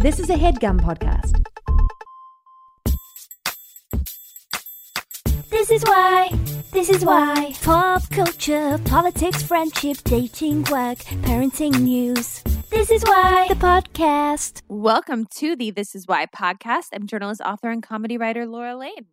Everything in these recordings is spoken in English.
This is a headgum podcast. This is why, this is why. Pop culture, politics, friendship, dating, work, parenting news. This is why the podcast. Welcome to the This Is Why podcast. I'm journalist, author, and comedy writer Laura Lane.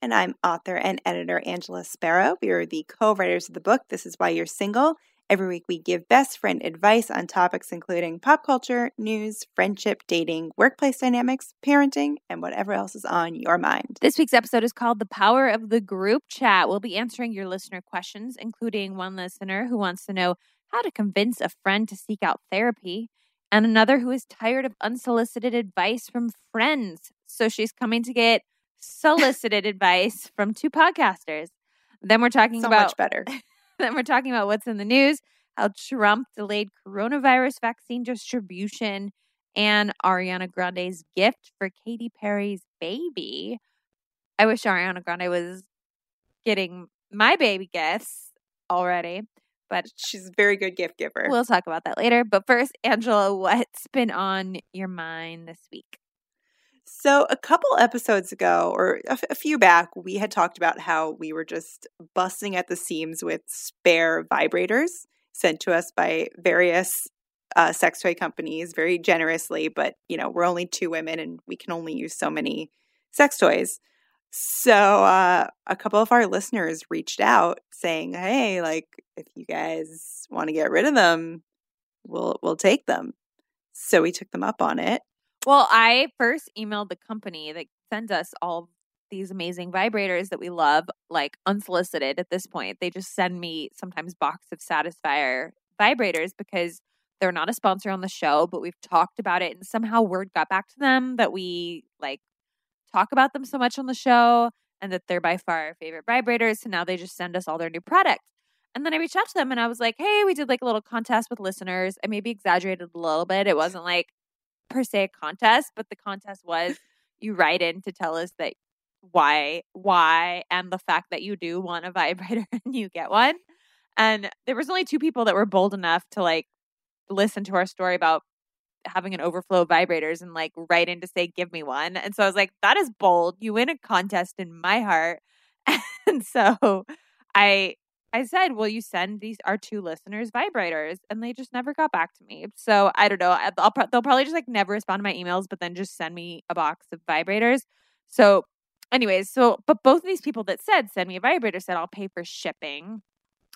And I'm author and editor Angela Sparrow. We are the co writers of the book, This Is Why You're Single. Every week, we give best friend advice on topics including pop culture, news, friendship, dating, workplace dynamics, parenting, and whatever else is on your mind. This week's episode is called The Power of the Group Chat. We'll be answering your listener questions, including one listener who wants to know how to convince a friend to seek out therapy, and another who is tired of unsolicited advice from friends. So she's coming to get solicited advice from two podcasters. Then we're talking So about much better. then we're talking about what's in the news, how Trump delayed coronavirus vaccine distribution, and Ariana Grande's gift for Katy Perry's baby. I wish Ariana Grande was getting my baby gifts already, but She's a very good gift giver. we'll talk about that later. But first, Angela, what's been on your mind this week? So, a couple episodes ago, or a, f- a few back, we had talked about how we were just busting at the seams with spare vibrators sent to us by various uh, sex toy companies very generously. But, you know, we're only two women and we can only use so many sex toys. So, uh, a couple of our listeners reached out saying, "Hey, like, if you guys want to get rid of them, we'll we'll take them." So we took them up on it. Well, I first emailed the company that sends us all these amazing vibrators that we love, like unsolicited at this point. They just send me sometimes box of Satisfyer vibrators because they're not a sponsor on the show, but we've talked about it and somehow word got back to them that we like talk about them so much on the show and that they're by far our favorite vibrators. So now they just send us all their new products. And then I reached out to them and I was like, hey, we did like a little contest with listeners. I maybe exaggerated a little bit. It wasn't like per se a contest, but the contest was you write in to tell us that why, why, and the fact that you do want a vibrator and you get one. And there was only two people that were bold enough to like listen to our story about having an overflow of vibrators and like write in to say, give me one. And so I was like, that is bold. You win a contest in my heart. And so I I said, "Will you send these our two listeners vibrators?" And they just never got back to me. So I don't know. I'll, they'll probably just like never respond to my emails, but then just send me a box of vibrators. So, anyways, so but both of these people that said send me a vibrator said I'll pay for shipping,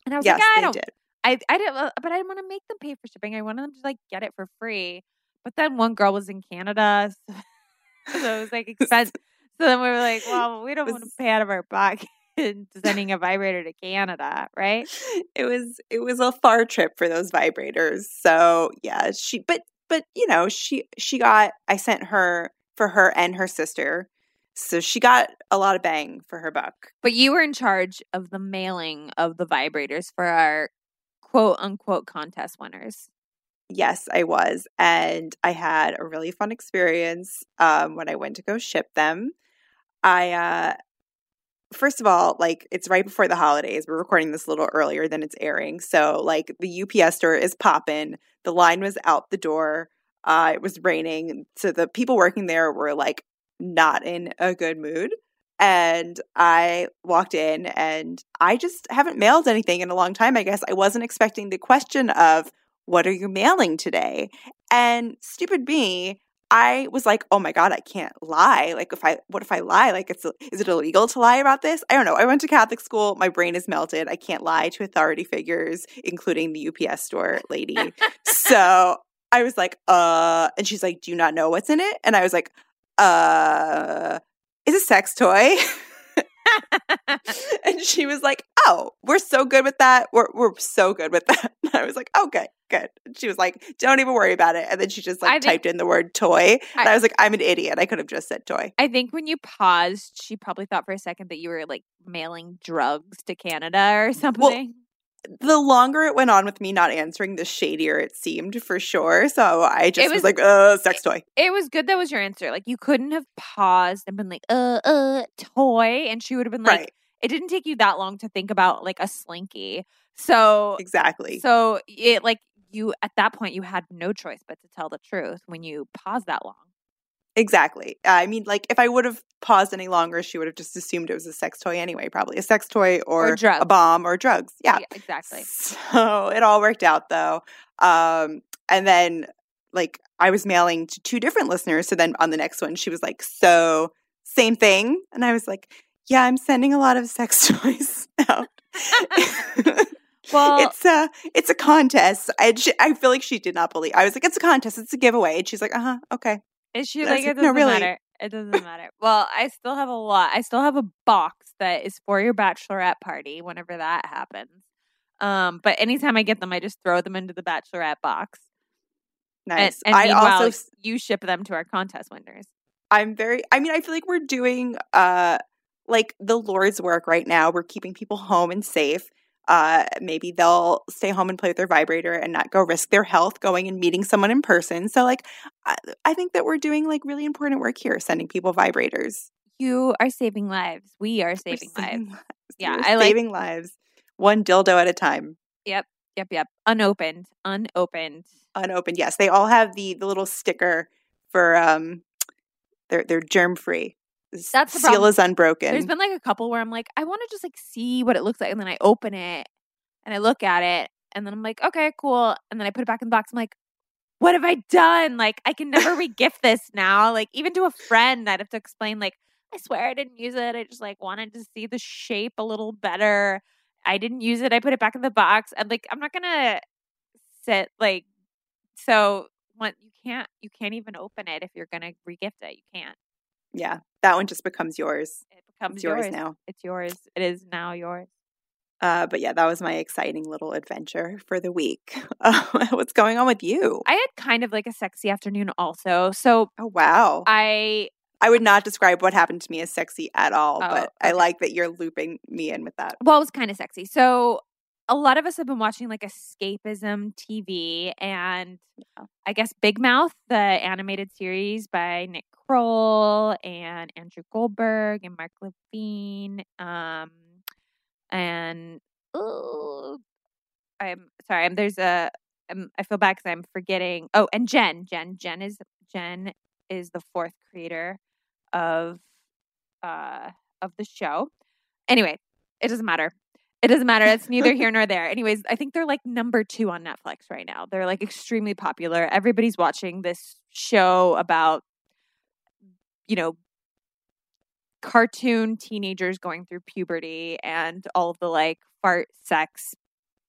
and I was yes, like, I don't. did. I I didn't, uh, but I didn't want to make them pay for shipping. I wanted them to like get it for free. But then one girl was in Canada, so, so it was like expensive. So then we were like, well, we don't want to pay out of our pocket sending a vibrator to Canada, right? it was it was a far trip for those vibrators so yeah she but but you know she she got i sent her for her and her sister so she got a lot of bang for her buck But you were in charge of the mailing of the vibrators for our quote unquote contest winners. yes i was and i had a really fun experience um, when i went to go ship them i uh first of all, like it's right before the holidays. We're recording this a little earlier than it's airing. So like the UPS store is popping. The line was out the door. Uh, it was raining. So the people working there were like not in a good mood. And I walked in and I just haven't mailed anything in a long time. I guess I wasn't expecting the question of what are you mailing today? And stupid me, I was like, oh my God, I can't lie. Like, if I, what if I lie? Like, it's, is it illegal to lie about this? I don't know. I went to Catholic school. My brain is melted. I can't lie to authority figures, including the UPS store lady. so I was like, uh, and she's like, do you not know what's in it? And I was like, uh, it's a sex toy. and she was like, "Oh, we're so good with that. We're we're so good with that." And I was like, "Okay, good." And she was like, "Don't even worry about it." And then she just like I think- typed in the word toy. and I- I was like, "I'm an idiot. I could have just said toy." I think when you paused, she probably thought for a second that you were like mailing drugs to Canada or something. The longer it went on with me not answering, the shadier it seemed for sure. So I just was, was- like, "Uh, sex toy." it was good that was your answer. Like you couldn't have paused and been like, uh, uh, toy. And she would have been like, right. it didn't take you that long to think about like a slinky. So Exactly. So it like you at that point you had no choice but to tell the truth when you pause that long. Exactly. I mean, like if I would have paused any longer, she would have just assumed it was a sex toy anyway, probably a sex toy or, Or a bomb or drugs. Yeah. exactly. So it all worked out though. Um, and then like I was mailing to two different listeners. So then on the next one, she was like, "So same thing," and I was like, "Yeah, I'm sending a lot of sex toys out." Well- it's a it's a contest. I she, I feel like she did not believe. I was like, "It's a contest. It's a giveaway," and she's like, "Uh huh, okay." Is she I like it doesn't really." matter? It doesn't matter. Well, I still have a lot. I still have a box that is for your bachelorette party whenever that happens. Um, but anytime I get them, I just throw them into the bachelorette box. And, Nice. and I meanwhile, also you ship them to our contest winners. I'm very I mean, I feel like we're doing uh like the Lord's work right now. We're keeping people home and safe. Uh maybe they'll stay home and play with their vibrator and not go risk their health going and meeting someone in person. So like I, I think that we're doing like really important work here sending people vibrators. You are saving lives. We are We're saving lives. lives. Yeah, We're I like- saving lives one dildo at a time. Yep, yep, yep. Unopened, unopened. Unopened. Yes, they all have the the little sticker for um they're they're germ free. That's the seal problem. is unbroken. There's been like a couple where I'm like, I want to just like see what it looks like, and then I open it and I look at it, and then I'm like, okay, cool, and then I put it back in the box. I'm like, what have I done? Like, I can never regift this now. Like, even to a friend, I'd have to explain. Like, I swear I didn't use it. I just like wanted to see the shape a little better. I didn't use it. I put it back in the box, and like, I'm not gonna sit like. So, what you can't you can't even open it if you're gonna regift it. You can't. Yeah, that one just becomes yours. It becomes It's yours now. It's yours. It is now yours. Uh, but yeah, that was my exciting little adventure for the week. Uh, what's going on with you? I had kind of like a sexy afternoon also. So Oh wow! I I would not describe what happened to me as sexy at all, Oh, but I like that you're looping me in with that. well, it was kind of sexy. So a lot of us have been watching like escapism TV and Yeah. I guess Big Mouth, the animated series by Nick Kroll and Andrew Goldberg and Mark Levin. Um and oh, I'm sorry, I'm, there's a um, I feel bad because I'm forgetting. Oh, and Jen, Jen, Jen is Jen is the fourth creator of uh of the show. Anyway, it doesn't matter. It doesn't matter. It's neither here nor there. Anyways, I think they're like number two on Netflix right now. They're like extremely popular. Everybody's watching this show about, you know, cartoon teenagers going through puberty and all of the like fart sex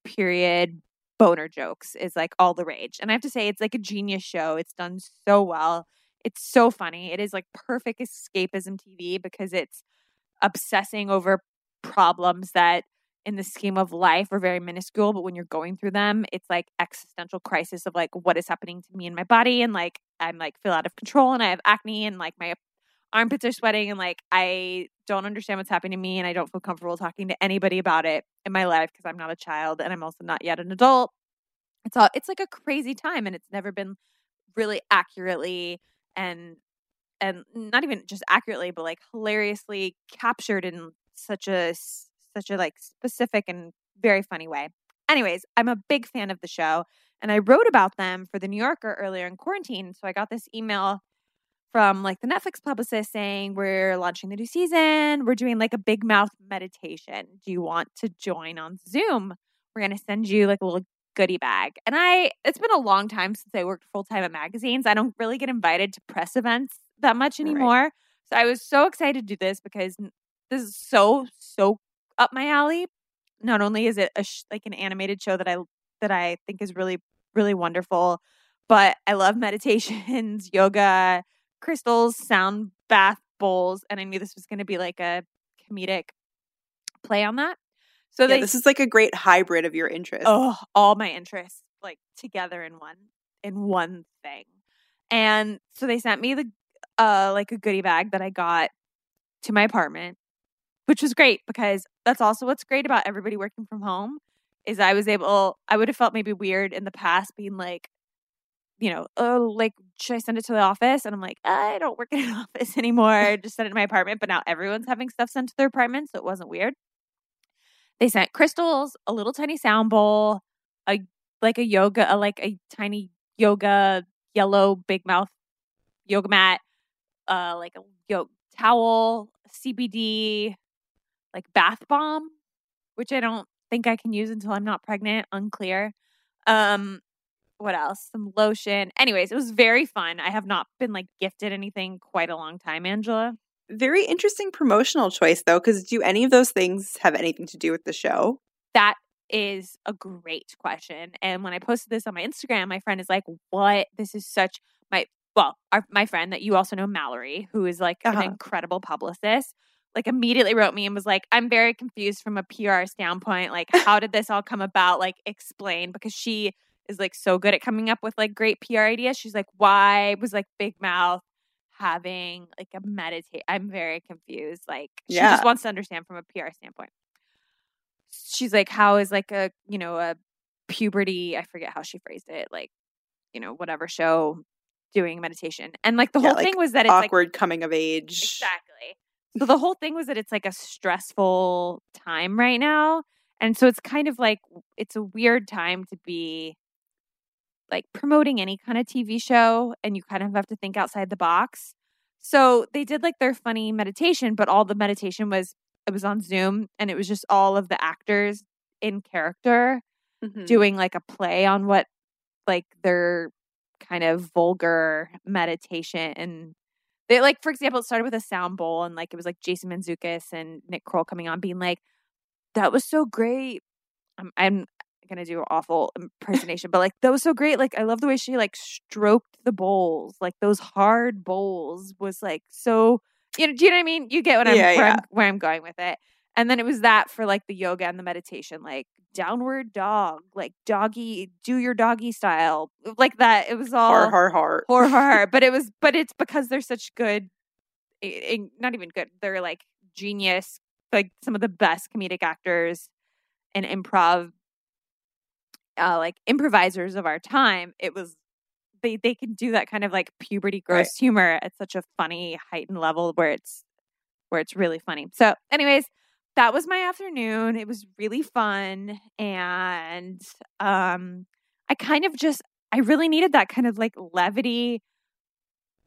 period boner jokes is like all the rage. And I have to say, it's like a genius show. It's done so well. It's so funny. It is like perfect escapism TV because it's obsessing over problems that in the scheme of life are very minuscule, but when you're going through them, it's like existential crisis of like what is happening to me in my body and like I'm like feel out of control and I have acne and like my armpits are sweating and like I don't understand what's happening to me and I don't feel comfortable talking to anybody about it in my life because I'm not a child and I'm also not yet an adult. It's all it's like a crazy time and it's never been really accurately and and not even just accurately but like hilariously captured in such a such a like specific and very funny way. Anyways, I'm a big fan of the show and I wrote about them for the New Yorker earlier in quarantine. So I got this email from like the Netflix publicist saying, We're launching the new season. We're doing like a big mouth meditation. Do you want to join on Zoom? We're going to send you like a little goodie bag. And I, it's been a long time since I worked full time at magazines. I don't really get invited to press events that much Right. anymore. So I was so excited to do this because this is so, so up my alley. Not only is it a sh- like an animated show that I that I think is really really wonderful, but I love meditations, yoga, crystals, sound bath bowls, and I knew this was going to be like a comedic play on that. So Yeah, they this is like a great hybrid of your interests. oh all my interests like together in one in one thing and so they sent me the uh like a goodie bag that i got to my apartment which was great because that's also what's great about everybody working from home is i was able i would have felt maybe weird in the past being like you know oh like should i send it to the office and i'm like i don't work in an office anymore I just send it to my apartment but now everyone's having stuff sent to their apartment so it wasn't weird they sent crystals, a little tiny sound bowl, a like a yoga, a, like a tiny yoga yellow big mouth yoga mat, uh, like a yoga towel, CBD, like bath bomb, which I don't think I can use until I'm not pregnant. Unclear. Um, what else? Some lotion. Anyways, it was very fun. I have not been like gifted anything quite a long time, Angela. Very interesting promotional choice, though, because do any of those things have anything to do with the show? That is a great question. And when I posted this on my Instagram, my friend is like, "What? This is such my well, our, my friend that you also know, Mallory, who is like Uh-huh. an incredible publicist." Like immediately wrote me and was like, "I'm very confused from a PR standpoint. Like, how did this all come about? Like, explain." Because she is like so good at coming up with like great PR ideas. She's like, "Why was like Big Mouth having like a meditate?" I'm very confused. Like, she Yeah. just wants to understand from a PR standpoint she's like, how is like a, you know, a puberty, I forget how she phrased it, like, you know, whatever show doing meditation. And like the Yeah, whole like thing was that it's like Awkward coming of age. Exactly. So the whole thing was that it's like a stressful time right now. And so it's kind of like it's a weird time to be like promoting any kind of TV show and you kind of have to think outside the box. So they did like their funny meditation, but all the meditation was it was on Zoom and it was just all of the actors in character Mhm. doing like a play on what like their kind of vulgar meditation and they like for example it started with a sound bowl and like it was like Jason Mantzoukas and Nick Kroll coming on being like that was so great I'm I'm gonna do an awful impersonation but like that was so great like I love the way she like stroked the bowls like those hard bowls was like so you know do you know what I mean you get what I'm, Yeah, where, yeah. I'm where I'm going with it and then it was that for like the yoga and the meditation, like downward dog, like doggy, do your doggy style, like that. It was all Har, har, har. hor hor. But it was, but it's because they're such good, not even good. They're like genius, like some of the best comedic actors and improv, uh, like improvisers of our time. It was. They, they can do that kind of like puberty gross Right. humor at such a funny heightened level where it's where it's really funny. So, anyways, that was my afternoon. It was really fun and um I kind of just I really needed that kind of like levity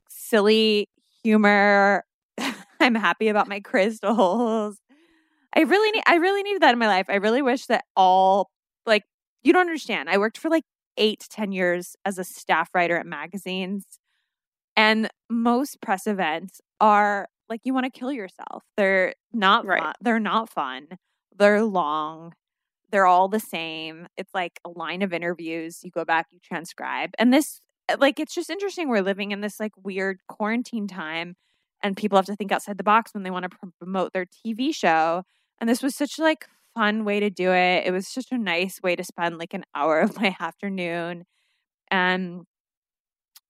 silly humor. I'm happy about my crystals. I really need I really needed that in my life. I really wish that all you don't understand. I worked for like 8 to 10 years as a staff writer at magazines and most press events are like you want to kill yourself. They're not Right. fun. They're not fun. They're long. They're all the same. It's like a line of interviews. You go back, you transcribe. And this uh, like it's just interesting we're living in this like weird quarantine time and people have to think outside the box when they want to promote their TV show. And this was such like fun way to do it. It was such a nice way to spend like an hour of my afternoon. And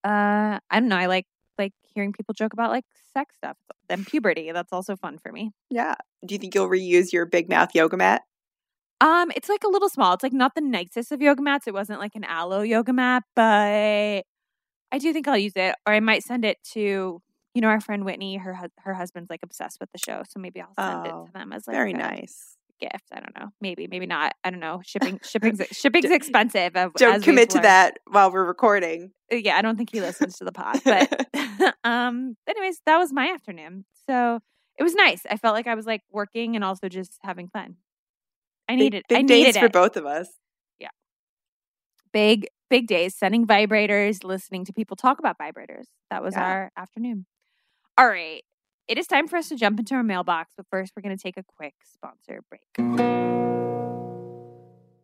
uh I don't know, I like like hearing people joke about like sex stuff and puberty. That's also fun for me. Yeah. Do you think you'll reuse your big mouth yoga mat? Um, it's like a little small. It's like not the nicest of yoga mats. It wasn't like an Alo yoga mat, but I do think I'll use it. Or I might send it to you know our friend Whitney. Her her husband's like obsessed with the show, so maybe I'll send Oh, it to them as like Very nice. Gift. I don't know. Maybe maybe not. I don't know. Shipping shipping's shipping's expensive. Don't commit to that while we're recording. Uh, Yeah, I don't think he listens to the pod. But um, anyways, that was my afternoon. So it was nice. I felt like I was like working and also just having fun. I Big- needed big, I days needed for both of us. Yeah, big big days sending vibrators listening to people talk about vibrators that was Yeah. our afternoon all right it is time for us to jump into our mailbox but first we're going to take a quick sponsor break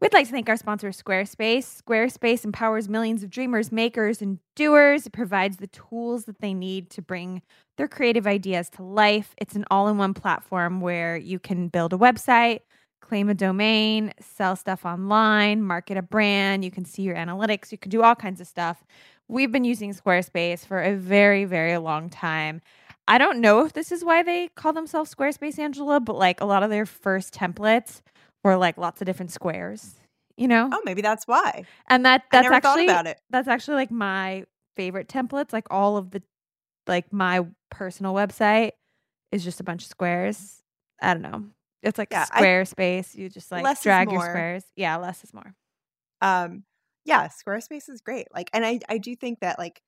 We'd like to thank our sponsor, Squarespace. Squarespace empowers millions of dreamers, makers, and doers. It provides the tools that they need to bring their creative ideas to life. It's an all in one platform where you can build a website, claim a domain, sell stuff online, market a brand. You can see your analytics. You can do all kinds of stuff. We've been using Squarespace for a very, very long time. I don't know if this is why they call themselves Squarespace, Angela, but like a lot of their first templates were like lots of different squares, you know? Oh, maybe that's why. And that that's actually thought about it. that's actually like my favorite templates. Like all of the like my personal website is just a bunch of squares. I don't know. It's like Yeah, Squarespace. You just like drag your squares. Yeah, less is more. Um, Yeah, Squarespace is great. Like, and I I do think that like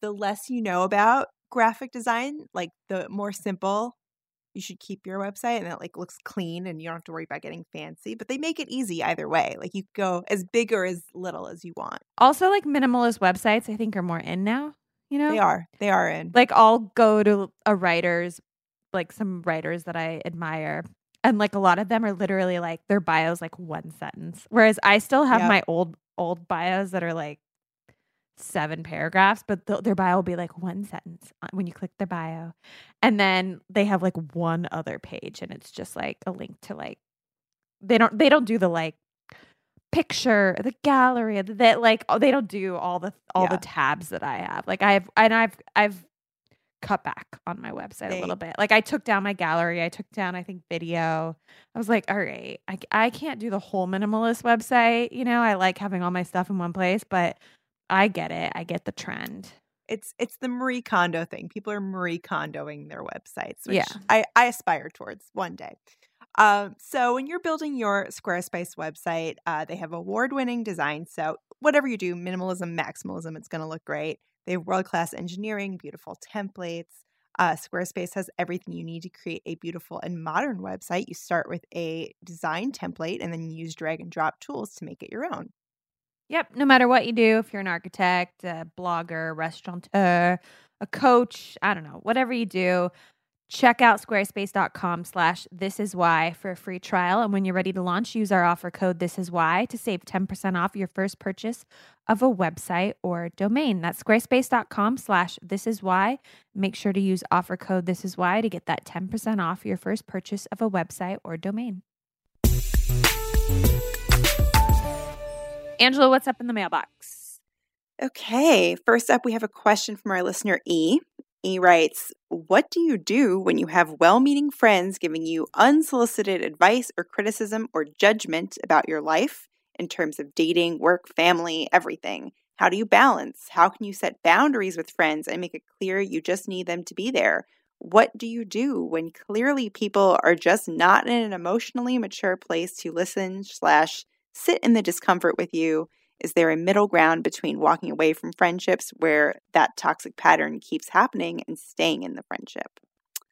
the less you know about graphic design, like the more simple you should keep your website and it like looks clean and you don't have to worry about getting fancy. But they make it easy either way. Like you go as big or as little as you want. Also, like minimalist websites, I think are more in now. You know, They are. They are in. like I'll go to a writer's, like some writers that I admire. And like a lot of them are literally like their bios like one sentence. Whereas I still have Yep. my old old bios that are like seven paragraphs, but th- their bio will be like one sentence when you click their bio. And then they have like one other page and it's just like a link to like they don't they don't do the like picture, the gallery, that like oh, they don't do all the all Yeah. the tabs that I have. Like I've and I've I've cut back on my website They- a little bit. Like I took down my gallery, I took down I think video. I was like, all right, I I can't do the whole minimalist website, you know. I like having all my stuff in one place, but I get it. I get the trend. It's it's the Marie Kondo thing. People are Marie Kondoing their websites, which Yeah. I, I aspire towards one day. Um, so when you're building your Squarespace website, uh, they have award-winning design. So whatever you do, minimalism, maximalism, it's going to look great. They have world-class engineering, beautiful templates. Uh, Squarespace has everything you need to create a beautiful and modern website. You start with a design template and then you use drag and drop tools to make it your own. Yep. No matter what you do, if you're an architect, a blogger, restaurateur, a coach, I don't know, whatever you do, check out squarespace.com slash this is why for a free trial. And when you're ready to launch, use our offer code this is why to save 10% off your first purchase of a website or domain. That's squarespace.com slash this is why. Make sure to use offer code this is why to get that 10% off your first purchase of a website or domain. Angela, what's up in the mailbox? Okay, first up, we have a question from our listener E. E writes, What do you do when you have well meaning friends giving you unsolicited advice or criticism or judgment about your life in terms of dating, work, family, everything? How do you balance? How can you set boundaries with friends and make it clear you just need them to be there? What do you do when clearly people are just not in an emotionally mature place to listen slash sit in the discomfort with you? Is there a middle ground between walking away from friendships where that toxic pattern keeps happening and staying in the friendship?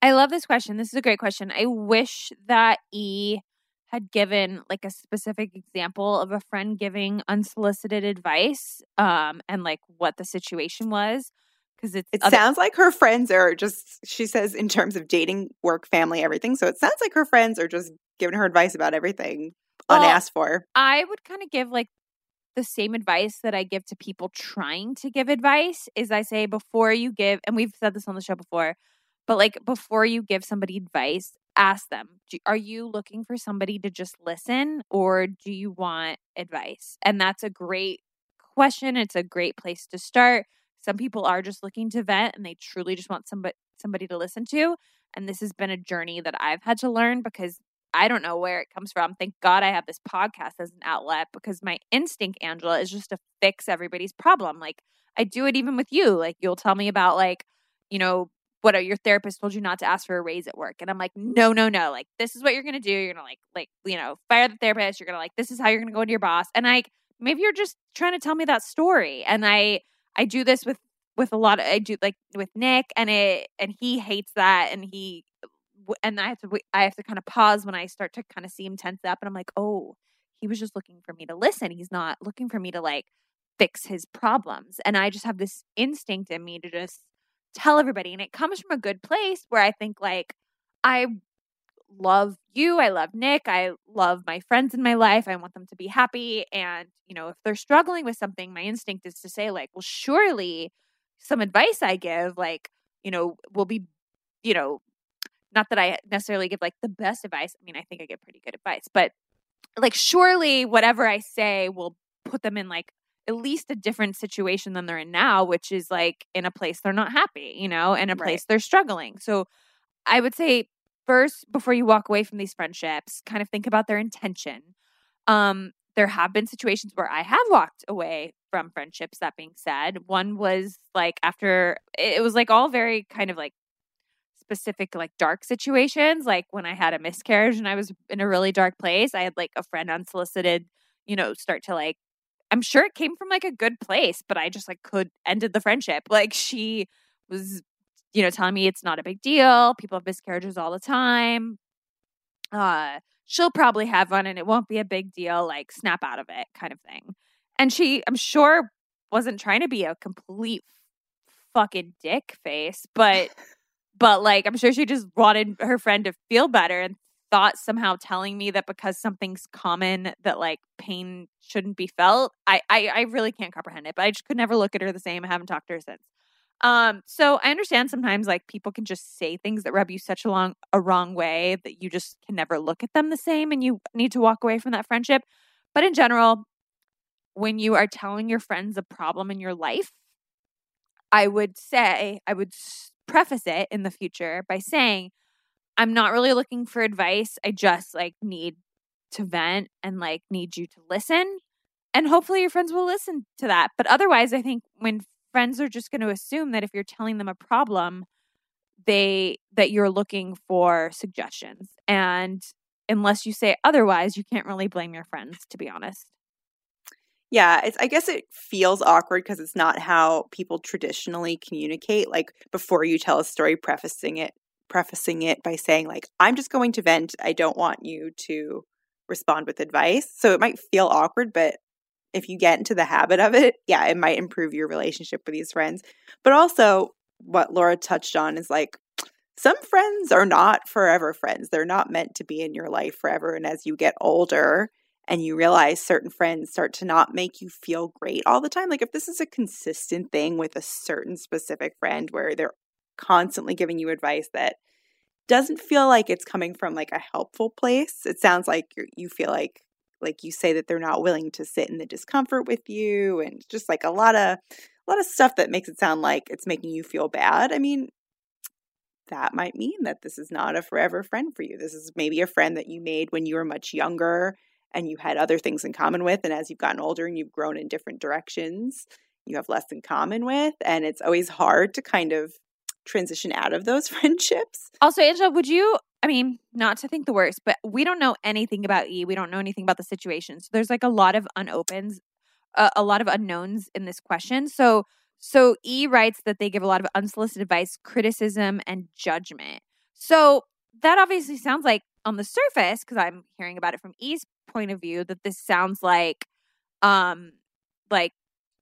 I love this question. This is a great question. I wish that E had given like a specific example of a friend giving unsolicited advice um and like what the situation was because it's It other- sounds like her friends are just, she says, in terms of dating, work, family, everything. So it sounds like her friends are just giving her advice about everything Well, unasked for. I would kind of give like the same advice that I give to people trying to give advice is I say before you give and we've said this on the show before but like before you give somebody advice ask them do, are you looking for somebody to just listen or do you want advice and that's a great question it's a great place to start some people are just looking to vent and they truly just want somebody somebody to listen to and this has been a journey that I've had to learn because I don't know where it comes from. Thank God I have this podcast as an outlet because my instinct, Angela, is just to fix everybody's problem. Like I do it even with you. Like you'll tell me about like, you know, what your therapist told you not to ask for a raise at work. And I'm like, no, no, no. Like this is what you're gonna do. You're gonna like like, you know, fire the therapist. You're gonna like, this is how you're gonna go into your boss. And I maybe you're just trying to tell me that story. And I I do this with with a lot of I do like with Nick and it and he hates that and he and I have to I have to kind of pause when I start to kind of see him tense up and I'm like, "Oh, he was just looking for me to listen. He's not looking for me to like fix his problems." And I just have this instinct in me to just tell everybody and it comes from a good place where I think like I love you, I love Nick, I love my friends in my life. I want them to be happy and, you know, if they're struggling with something, my instinct is to say like, "Well, surely some advice I give like, you know, will be, you know, not that I necessarily give like the best advice. I mean, I think I give pretty good advice, but like surely whatever I say will put them in like at least a different situation than they're in now, which is like in a place they're not happy, you know, in a Right. place they're struggling. So I would say first before you walk away from these friendships, kind of think about their intention. Um there have been situations where I have walked away from friendships that being said. One was like after it was like all very kind of like specific like dark situations like when i had a miscarriage and i was in a really dark place i had like a friend unsolicited you know start to like I'm sure it came from like a good place, but I just like could ended the friendship. Like she was, you know, telling me it's not a big deal. People have miscarriages all the time. Uh, she'll probably have one and it won't be a big deal. Like snap out of it, kind of thing. And she, I'm sure, wasn't trying to be a complete fucking dick face, but but like I'm sure she just wanted her friend to feel better and thought somehow telling me that because something's common that like pain shouldn't be felt. I I, I really can't comprehend it, but I just could never look at her the same. I haven't talked to her since. Um, so I understand sometimes like people can just say things that rub you such a long a wrong way that you just can never look at them the same and you need to walk away from that friendship. But in general, when you are telling your friends a problem in your life, I would say, I would preface it in the future by saying, I'm not really looking for advice. I just like need to vent and like need you to listen. And hopefully your friends will listen to that. But otherwise, I think when friends are just going to assume that if you're telling them a problem, they that you're looking for suggestions. And unless you say otherwise, you can't really blame your friends, to be honest. Yeah, it's I guess it feels awkward because it's not how people traditionally communicate. Like before you tell a story, prefacing it prefacing it by saying like I'm just going to vent. I don't want you to respond with advice. So it might feel awkward, but if you get into the habit of it, yeah, it might improve your relationship with these friends. But also what Laura touched on is like some friends are not forever friends. They're not meant to be in your life forever and as you get older, and you realize certain friends start to not make you feel great all the time. Like if this is a consistent thing with a certain specific friend where they're constantly giving you advice that doesn't feel like it's coming from like a helpful place. It sounds like you feel like like you say that they're not willing to sit in the discomfort with you and just like a lot of a lot of stuff that makes it sound like it's making you feel bad. I mean, that might mean that this is not a forever friend for you. This is maybe a friend that you made when you were much younger and you had other things in common with. And as you've gotten older and you've grown in different directions, you have less in common with. And it's always hard to kind of transition out of those friendships. Also, Angela, would you, I mean, not to think the worst, but we don't know anything about E. We don't know anything about the situation. So there's like a lot of unopens, uh, a lot of unknowns in this question. So, so E writes that they give a lot of unsolicited advice, criticism, and judgment. So that obviously sounds like on the surface, because I'm hearing about it from E's point of view, that this sounds like, um, like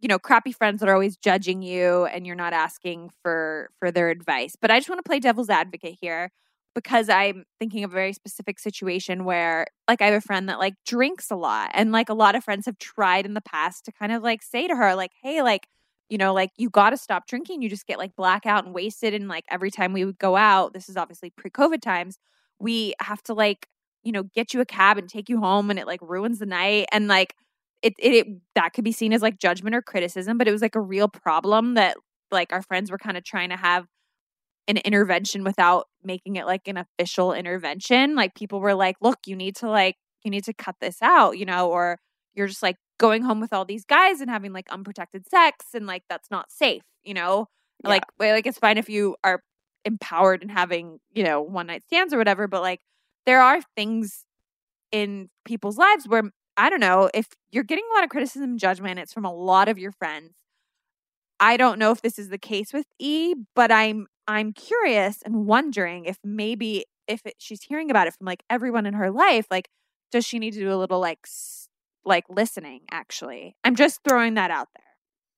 you know crappy friends that are always judging you and you're not asking for for their advice. But i just want to play devil's advocate here because i'm thinking of a very specific situation where like i have a friend that like drinks a lot and like a lot of friends have tried in the past to kind of like say to her like hey like you know like you got to stop drinking. You just get like blackout and wasted and like every time we would go out this is obviously pre-covid times we have to like you know get you a cab and take you home and it like ruins the night and like it, it, it that could be seen as like judgment or criticism, but it was like a real problem that like our friends were kind of trying to have an intervention without making it like an official intervention. Like people were like, look, you need to like, you need to cut this out, you know, or you're just like going home with all these guys and having like unprotected sex and like that's not safe, you know? Yeah. Like, like it's fine if you are empowered and having, you know, one night stands or whatever, but like there are things in people's lives where I don't know, if you're getting a lot of criticism and judgment, it's from a lot of your friends. I don't know if this is the case with E, but I'm I'm curious and wondering if maybe if it, she's hearing about it from like everyone in her life, like does she need to do a little like like listening actually? I'm just throwing that out there.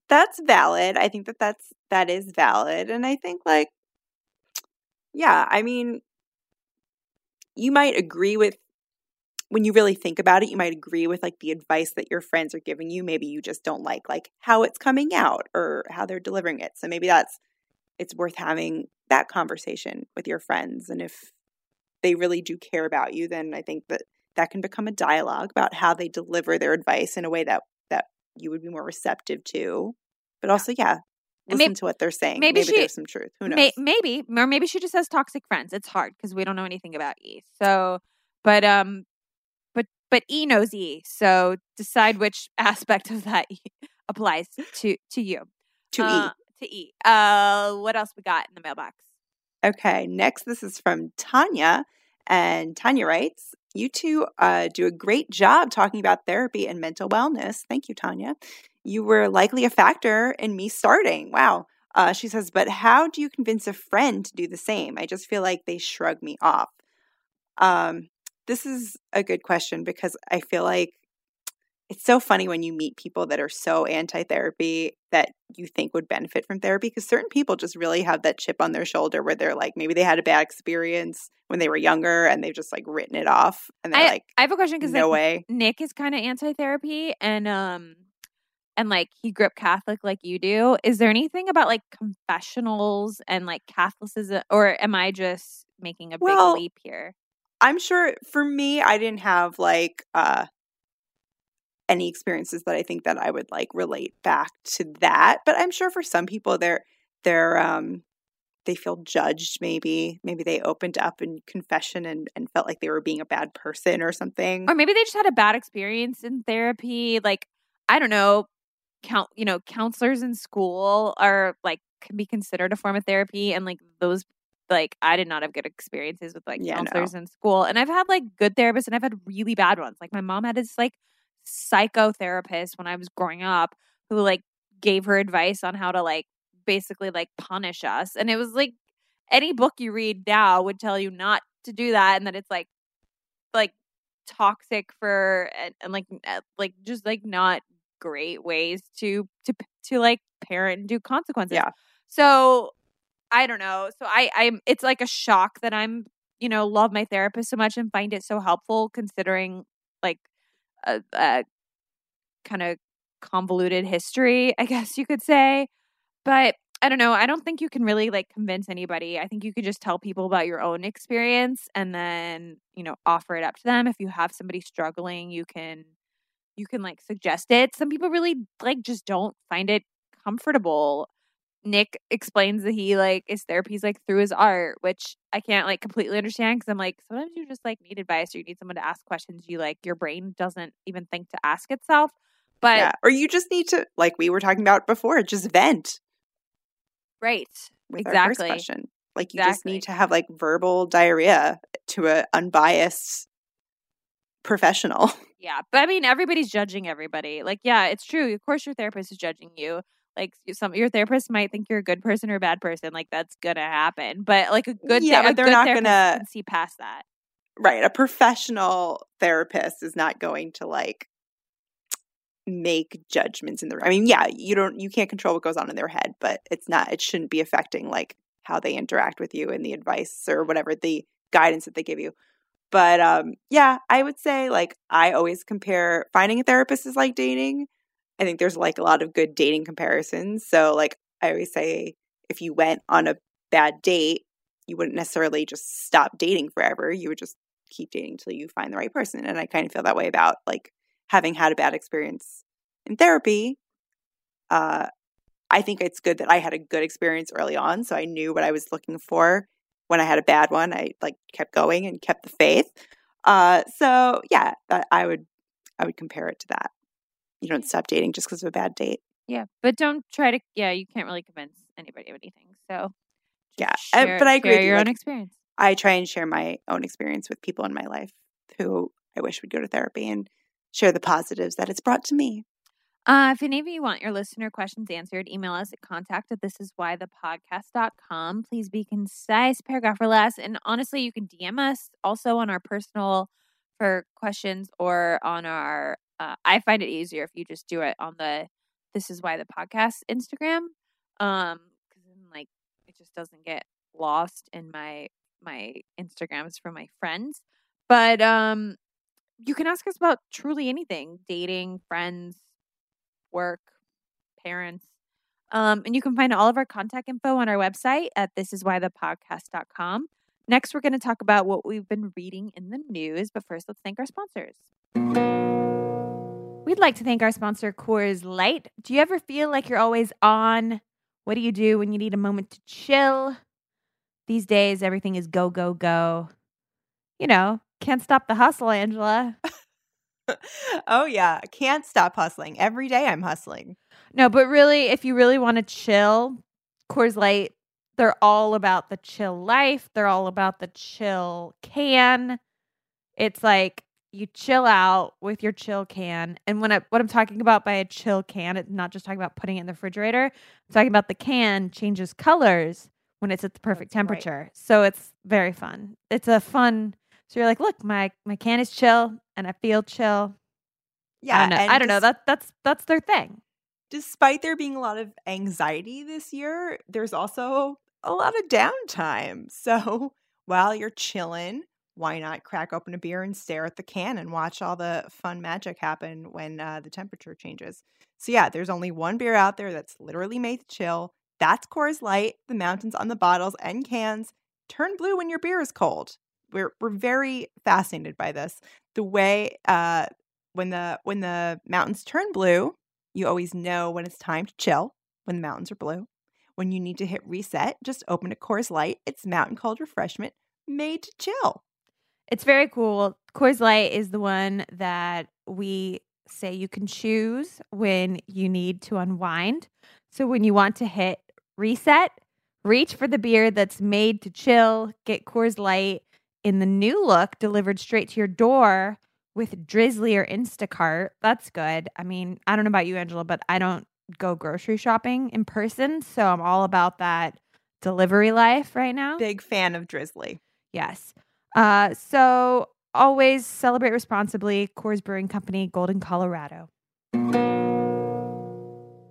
That's valid. I think that that's that is valid and I think like yeah, I mean you might agree with when you really think about it, you might agree with like the advice that your friends are giving you. Maybe you just don't like like how it's coming out or how they're delivering it. So maybe that's it's worth having that conversation with your friends and if they really do care about you, then I think that that can become a dialogue about how they deliver their advice in a way that that you would be more receptive to. But also, yeah, listen maybe, to what they're saying. Maybe, maybe she, there's some truth. Who knows? May, maybe, or maybe she just has toxic friends. It's hard because we don't know anything about E. So, but um, but but E knows E. So decide which aspect of that applies to to you. To uh, E. To E. Uh, what else we got in the mailbox? Okay, next this is from Tanya, and Tanya writes, You two uh, do a great job talking about therapy and mental wellness. Thank you, Tanya. You were likely a factor in me starting. Wow. Uh, she says, but how do you convince a friend to do the same? I just feel like they shrug me off. Um, this is a good question because I feel like it's so funny when you meet people that are so anti therapy that you think would benefit from therapy because certain people just really have that chip on their shoulder where they're like, maybe they had a bad experience when they were younger and they've just like written it off. And they're I, like, I have a question because no like, way. Nick is kind of anti therapy and um and like he grew up Catholic like you do. Is there anything about like confessionals and like Catholicism or am I just making a Well, big leap here? I'm sure for me, I didn't have like uh any experiences that I think that I would like relate back to that. But I'm sure for some people they're they're um they feel judged maybe. Maybe they opened up in confession and, and felt like they were being a bad person or something. Or maybe they just had a bad experience in therapy. Like, I don't know, count you know, counselors in school are like can be considered a form of therapy and like those like I did not have good experiences with like Yeah, no. counselors in school. And I've had like good therapists and I've had really bad ones. Like my mom had this like psychotherapist when I was growing up who like gave her advice on how to like basically like punish us. And it was like any book you read now would tell you not to do that and that it's like like toxic for and, and like uh, like just like not great ways to to to like parent and do consequences. Yeah. So I don't know. So I I'm it's like a shock that I'm you know love my therapist so much and find it so helpful considering like a, a kind of convoluted history, I guess you could say. But I don't know. I don't think you can really like convince anybody. I think you could just tell people about your own experience and then, you know, offer it up to them. If you have somebody struggling, you can you can like suggest it. Some people really like just don't find it comfortable. Nick explains that he like his therapy's like through his art, which I can't like completely understand because I'm like sometimes you just like need advice or you need someone to ask questions you like your brain doesn't even think to ask itself. But yeah. Or you just need to, like we were talking about before, just vent right, with our first Exactly. Like you just need to have like verbal diarrhea to an unbiased professional. Yeah, but I mean, everybody's judging everybody. Like, yeah, it's true. Of course, your therapist is judging you. Like, some your therapist might think you're a good person or a bad person. Like, that's gonna happen. But like a good, Yeah, but they're not gonna- see past that. right. A professional therapist is not going to like make judgments in the I mean, yeah, you don't you can't control what goes on in their head, but it's not it shouldn't be affecting like how they interact with you and the advice or whatever the guidance that they give you. But um yeah, I would say like I always compare finding a therapist is like dating. I think there's like a lot of good dating comparisons. So like I always say if you went on a bad date, you wouldn't necessarily just stop dating forever. You would just keep dating until you find the right person. And I kind of feel that way about like having had a bad experience in therapy. Uh I think it's good that I had a good experience early on, so I knew what I was looking for. When I had a bad one, I like kept going and kept the faith. Uh, so yeah, I would I would compare it to that. You don't stop dating just because of a bad date. Yeah, but don't try to. Yeah, you can't really convince anybody of anything. So, Yeah, share, but I agree share with you, your own experience. I try and share my own experience with people in my life who I wish would go to therapy and share the positives that it's brought to me. Uh, if any of you want your listener questions answered, email us at contact at this is why the podcast.com. Please be concise, paragraph or less. And honestly, you can DM us also on our personal for questions or on our, uh, I find it easier if you just do it on the this is why the podcast Instagram. Um, cause then like it just doesn't get lost in my, my Instagrams from my friends. But, um, you can ask us about truly anything dating, friends, work, parents. Um, and you can find all of our contact info on our website at thisiswhythepodcast.com. Next, we're going to talk about what we've been reading in the news. But first, let's thank our sponsors. We'd like to thank our sponsor, Coors Light. Do you ever feel like you're always on? What do you do when you need a moment to chill? These days, everything is go, go, go. You know, can't stop the hustle, Angela. oh yeah, can't stop hustling. Every day I'm hustling. No, but really, if you really want to chill, Coors Light, they're all about the chill life. They're all about the chill can. It's like you chill out with your chill can. And when I, what I'm talking about by a chill can, it's not just talking about putting it in the refrigerator. I'm talking about the can changes colors when it's at the perfect That's right. temperature. So it's very fun. It's a fun. So you're like, look, my my can is chill, and I feel chill. Yeah, I don't know. and I don't know. That that's that's their thing. despite there being a lot of anxiety this year, there's also a lot of downtime. So while you're chilling, why not crack open a beer and stare at the can and watch all the fun magic happen when uh, the temperature changes? So, yeah, there's only one beer out there that's literally made to chill. That's Coors Light. The mountains on the bottles and cans turn blue when your beer is cold. We're, we're very fascinated by this. The way uh, when the when the mountains turn blue, you always know when it's time to chill when the mountains are blue. When you need to hit reset, just open a Coors Light. It's mountain cold refreshment made to chill. It's very cool. Coors Light is the one that we say you can choose when you need to unwind. So when you want to hit reset, reach for the beer that's made to chill. Get Coors Light in the new look delivered straight to your door with Drizzly or Instacart. That's good. I mean, I don't know about you, Angela, but I don't go grocery shopping in person. So I'm all about that delivery life right now. Big fan of Drizzly. Yes. Uh, so always celebrate responsibly. Coors Brewing Company, Golden, Colorado.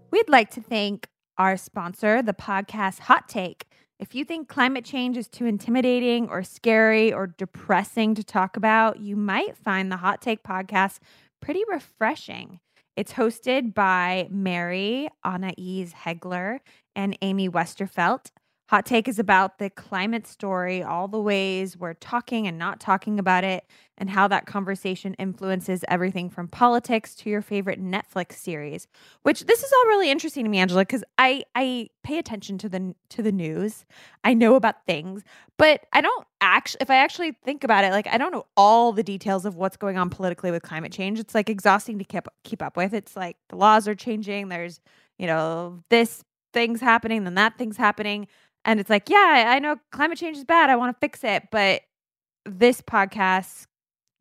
We'd like to thank our sponsor, the podcast Hot Take. If you think climate change is too intimidating or scary or depressing to talk about, you might find the Hot Take podcast pretty refreshing. It's hosted by Mary Annaïse Heglar and Amy Westervelt. Hot Take is about the climate story, all the ways we're talking and not talking about it, and how that conversation influences everything from politics to your favorite Netflix series. Which this is all really interesting to me, Angela, because I I pay attention to the to the news. I know about things, but I don't actually. If I actually think about it, like I don't know all the details of what's going on politically with climate change. It's like exhausting to keep keep up with. It's like the laws are changing. There's you know this thing's happening, then that thing's happening. And it's like, yeah, I know climate change is bad. I want to fix it. But this podcast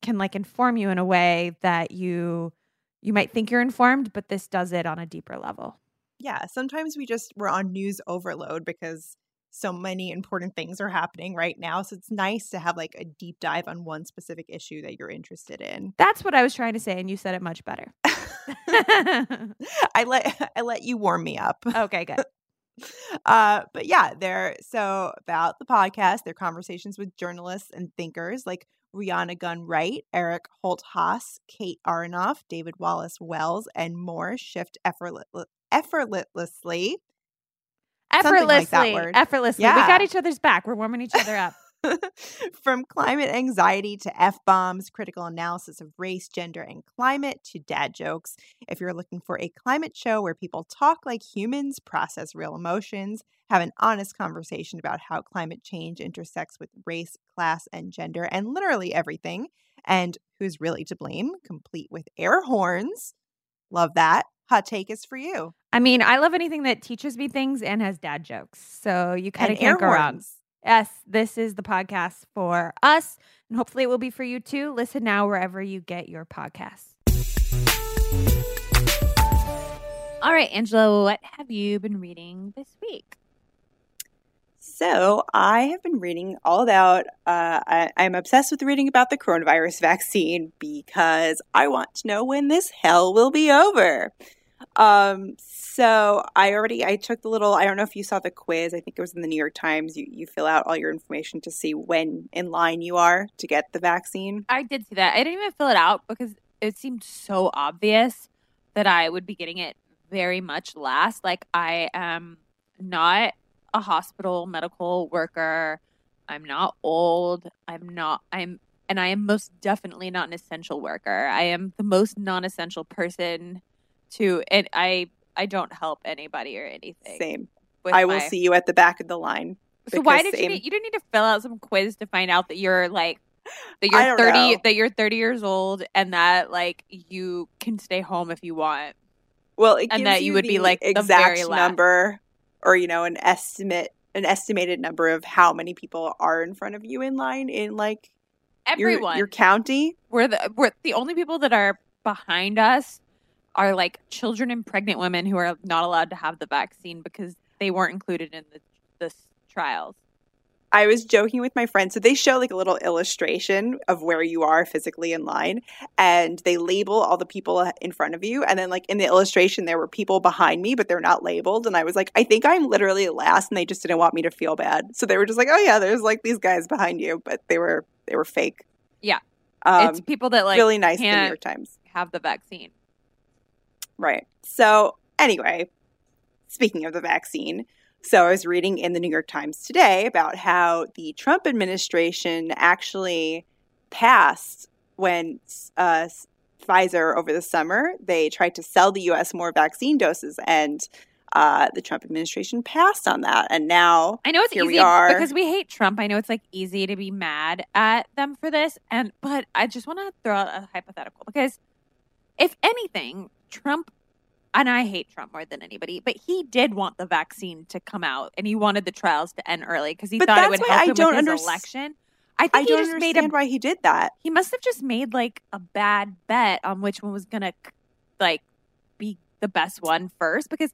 can like inform you in a way that you you might think you're informed, but this does it on a deeper level. Yeah, sometimes we just we're on news overload because so many important things are happening right now. So it's nice to have like a deep dive on one specific issue that you're interested in. That's what I was trying to say, and you said it much better. I let I let you warm me up. okay, good. Uh but yeah they're so about the podcast they're conversations with journalists and thinkers like rhiana gunn wright eric holt haas kate aronoff david wallace wells and more shift effortless, effortlessly Something like Effortlessly, effortlessly. We got each other's back. We're warming each other up. From climate anxiety to F bombs, critical analysis of race, gender, and climate to dad jokes. If you're looking for a climate show where people talk like humans, process real emotions, have an honest conversation about how climate change intersects with race, class, and gender, and literally everything, and who's really to blame, complete with air horns, love that. Hot take is for you. I mean, I love anything that teaches me things and has dad jokes. So you kind of can't go wrong. Horns. Yes, this is the podcast for us, and hopefully it will be for you too. Listen now wherever you get your podcasts. All right, Angela, what have you been reading this week? So I have been reading all about. Uh, I, I'm obsessed with reading about the coronavirus vaccine because I want to know when this hell will be over. Um, so I already I took the little. I don't know if you saw the quiz. I think it was in the New York Times. You you fill out all your information to see when in line you are to get the vaccine. I did see that. I didn't even fill it out because it seemed so obvious that I would be getting it very much last. Like I am not a hospital medical worker. I'm not old. I'm not I'm and I am most definitely not an essential worker. I am the most non-essential person to and I I don't help anybody or anything. Same. with I will my- see you at the back of the line. So why did you need, you didn't need to fill out some quiz to find out that you're like that you're 30 know. that you're 30 years old and that like you can stay home if you want. Well, it And that you would be, like, the exact number, or you know, an estimate, an estimated number of how many people are in front of you in line in like your, everyone. your county. we're the we're the only people that are behind us are like children and pregnant women who are not allowed to have the vaccine because they weren't included in the the trials. I was joking with my friend. So they show like a little illustration of where you are physically in line, and they label all the people in front of you. And then, like in the illustration, there were people behind me, but they're not labeled. And I was like, I think I'm literally last, and they just didn't want me to feel bad. So they were just like, Oh yeah, there's like these guys behind you, but they were they were fake. Yeah. um, it's people that like really nice. The New York Times. have the vaccine. Right. So, anyway, speaking of the vaccine, so I was reading in the New York Times today about how the Trump administration actually passed when uh, Pfizer over the summer they tried to sell the U.S. more vaccine doses, and uh, the Trump administration passed on that, and now I know it's we easy are. because we hate Trump. I know it's like easy to be mad at them for this, and but I just want to throw out a hypothetical because if anything, Trump and I hate Trump more than anybody, but he did want the vaccine to come out, and he wanted the trials to end early because he But thought it would help I him with his underst- election. I think I he don't just made understand a why he did that. he must have just made like a bad bet on which one was gonna like be the best one first because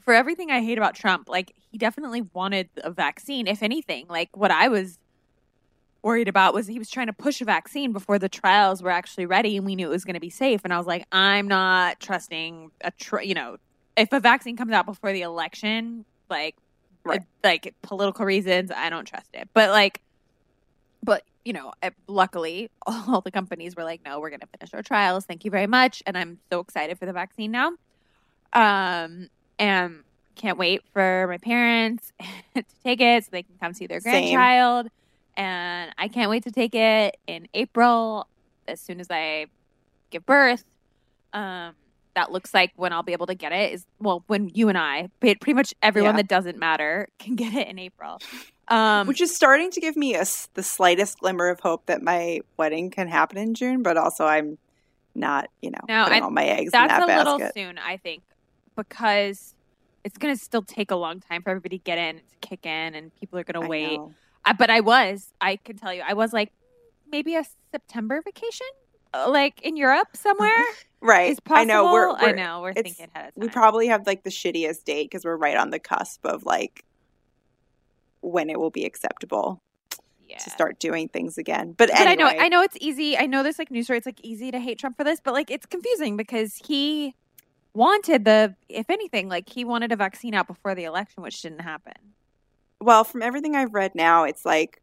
for everything I hate about Trump, like he definitely wanted a vaccine. If anything, like what I was worried about was he was trying to push a vaccine before the trials were actually ready and we knew it was going to be safe. And I was like, I'm not trusting a, tr- you know, if a vaccine comes out before the election, like, Right. it- like political reasons, I don't trust it. But like, but you know, eh, luckily, all the companies were like, "No, we're going to finish our trials. Thank you very much." And I'm so excited for the vaccine now. Um, and can't wait for my parents to take it so they can come see their Same. And I can't wait to take it in April as soon as I give birth. Um, that looks like when I'll be able to get it is well when you and I, but pretty much everyone Yeah. that doesn't matter can get it in April. Um, which is starting to give me a the slightest glimmer of hope that my wedding can happen in June. But also, I'm not, you know, No, putting I- all my eggs in that's that a basket. little soon, I think, because it's going to still take a long time for everybody to get in, to kick in, and people are going to wait. know. I, but I was, I can tell you, I was like maybe a September vacation, uh, like in Europe somewhere. right? Is possible. I know. We're, I we're know. We're it's- thinking ahead we probably have like the shittiest date because we're right on the cusp of like when it will be acceptable yeah. to start doing things again. But, But anyway, I know, I know it's easy. I know there's like news stories, like easy to hate Trump for this, but like it's confusing because he wanted the, if anything, like he wanted a vaccine out before the election, which didn't happen. Well, from everything I've read now, it's like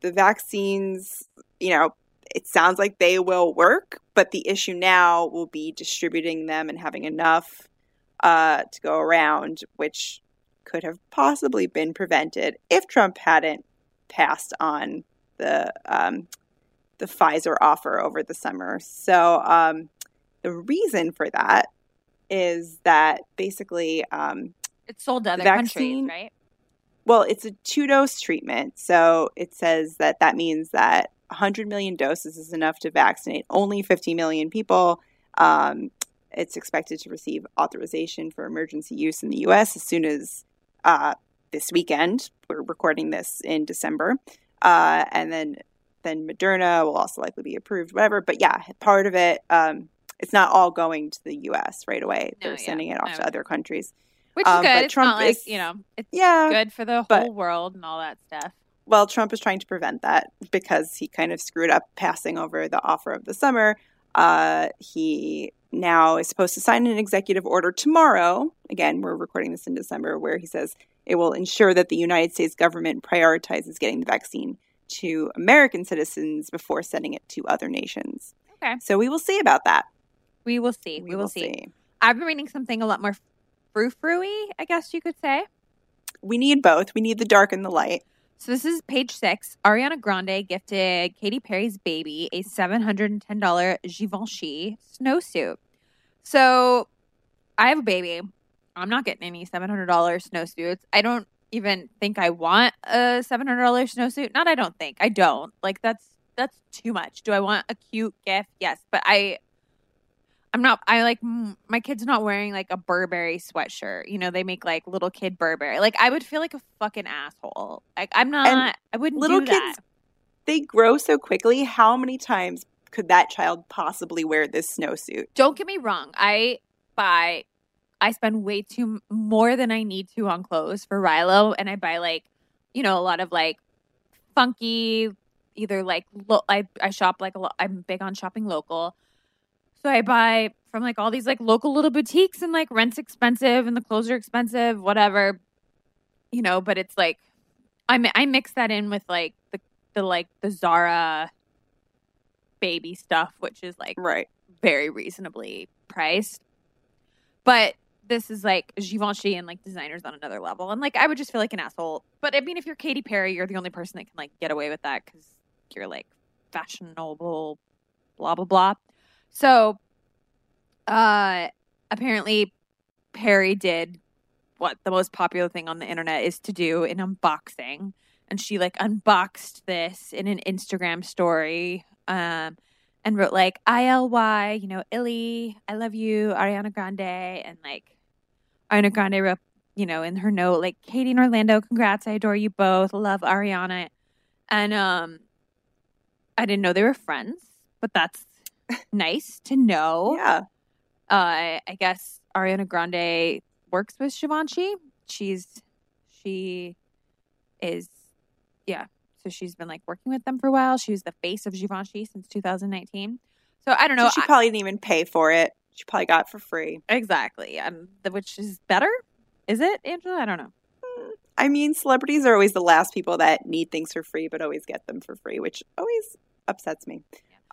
the vaccines, you know, it sounds like they will work, but the issue now will be distributing them and having enough uh, to go around, which could have possibly been prevented if Trump hadn't passed on the um, the Pfizer offer over the summer. So um, the reason for that is that basically um, It's sold to other vaccine- countries, right? Well, it's a two dose treatment. So it says that that means that 100 million doses is enough to vaccinate only 50 million people. Um, it's expected to receive authorization for emergency use in the US as soon as uh, this weekend. We're recording this in December. Uh, and then then Moderna will also likely be approved, whatever. But yeah, part of it, um, it's not all going to the US right away. No, They're yeah, sending it off to other countries. Which is Um, good. but It's Trump not like, is- you know, it's Yeah. good for the but- whole world and all that stuff. Well, Trump is trying to prevent that because he kind of screwed up passing over the offer of the summer. Uh, he now is supposed to sign an executive order tomorrow. Again, we're recording this in December, where he says it will ensure that the United States government prioritizes getting the vaccine to American citizens before sending it to other nations. Okay. So we will see about that. We will see. We, will, see. I've been reading something a lot more frou frou I guess you could say. We need both. We need the dark and the light. So this is page six. Ariana Grande gifted Katy Perry's baby a seven hundred and ten dollar Givenchy snowsuit. So I have a baby. I'm not getting any seven hundred dollar snowsuits. I don't even think I want a seven hundred dollar snowsuit. Not I don't think. I don't. Like that's that's too much. Do I want a cute gift? Yes, but I I'm not I like my kid's not wearing like a Burberry sweatshirt. You know, they make like little kid Burberry. Like I would feel like a fucking asshole. Like I'm not I wouldn't little kids that. they grow so quickly. How many times could that child possibly wear this snowsuit? Don't get me wrong. I buy, I spend way too more than I need to on clothes for Rilo, and I buy like, you know, a lot of like funky, either like lo- I I shop like a lot. I'm big on shopping local, so I buy from like all these like local little boutiques, and like rent's expensive and the clothes are expensive, whatever, you know. But it's like I I mix that in with like the the like the Zara baby stuff, which is like Right. very reasonably priced. But this is like Givenchy and like designers on another level. And like I would just feel like an asshole. But I mean, if you're Katy Perry, you're the only person that can like get away with that because you're like fashionable, blah blah blah. So, uh, apparently, Perry did what the most popular thing on the internet is to do an unboxing, and she like unboxed this in an Instagram story. Um, and wrote like ILY, you know, Illy, I love you, Ariana Grande, and like Ariana Grande wrote, you know, in her note, like Katy and Orlando, congrats, I adore you both, love Ariana. And um I didn't know they were friends, but that's nice to know. Yeah. Uh I guess Ariana Grande works with Givenchy. She's she is yeah, so she's been like working with them for a while. She was the face of Givenchy since 2019. So I don't know. So she I- probably didn't even pay for it. She probably got it for free. exactly. Um, the, which is better. Is it, Angela? I don't know. I mean, celebrities are always the last people that need things for free, but always get them for free, which always upsets me.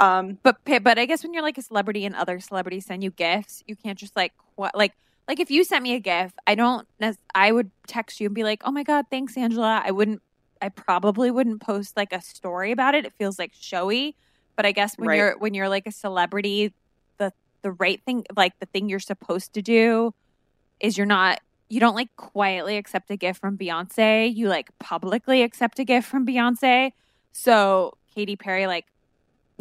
Um, But but I guess when you're like a celebrity and other celebrities send you gifts, you can't just like what like like if you sent me a gift, I don't. I would text you and be like, "Oh my god, thanks, Angela." I wouldn't. I probably wouldn't post like a story about it. It feels like showy. But I guess when Right. you're when you're like a celebrity, the the right thing, like the thing you're supposed to do, is you're not. You don't like quietly accept a gift from Beyonce. You like publicly accept a gift from Beyonce. So Katy Perry like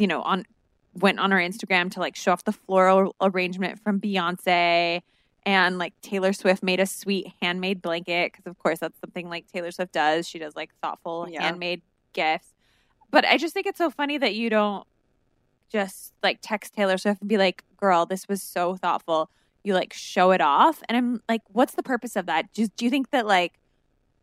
you know, on went on her Instagram to like show off the floral arrangement from Beyonce. And like Taylor Swift made a sweet handmade blanket because, of course, that's something like Taylor Swift does. She does like thoughtful Yeah. handmade gifts. But I just think it's so funny that you don't just like text Taylor Swift and be like, girl, this was so thoughtful. You like show it off. And I'm like, what's the purpose of that? Do, do you think that like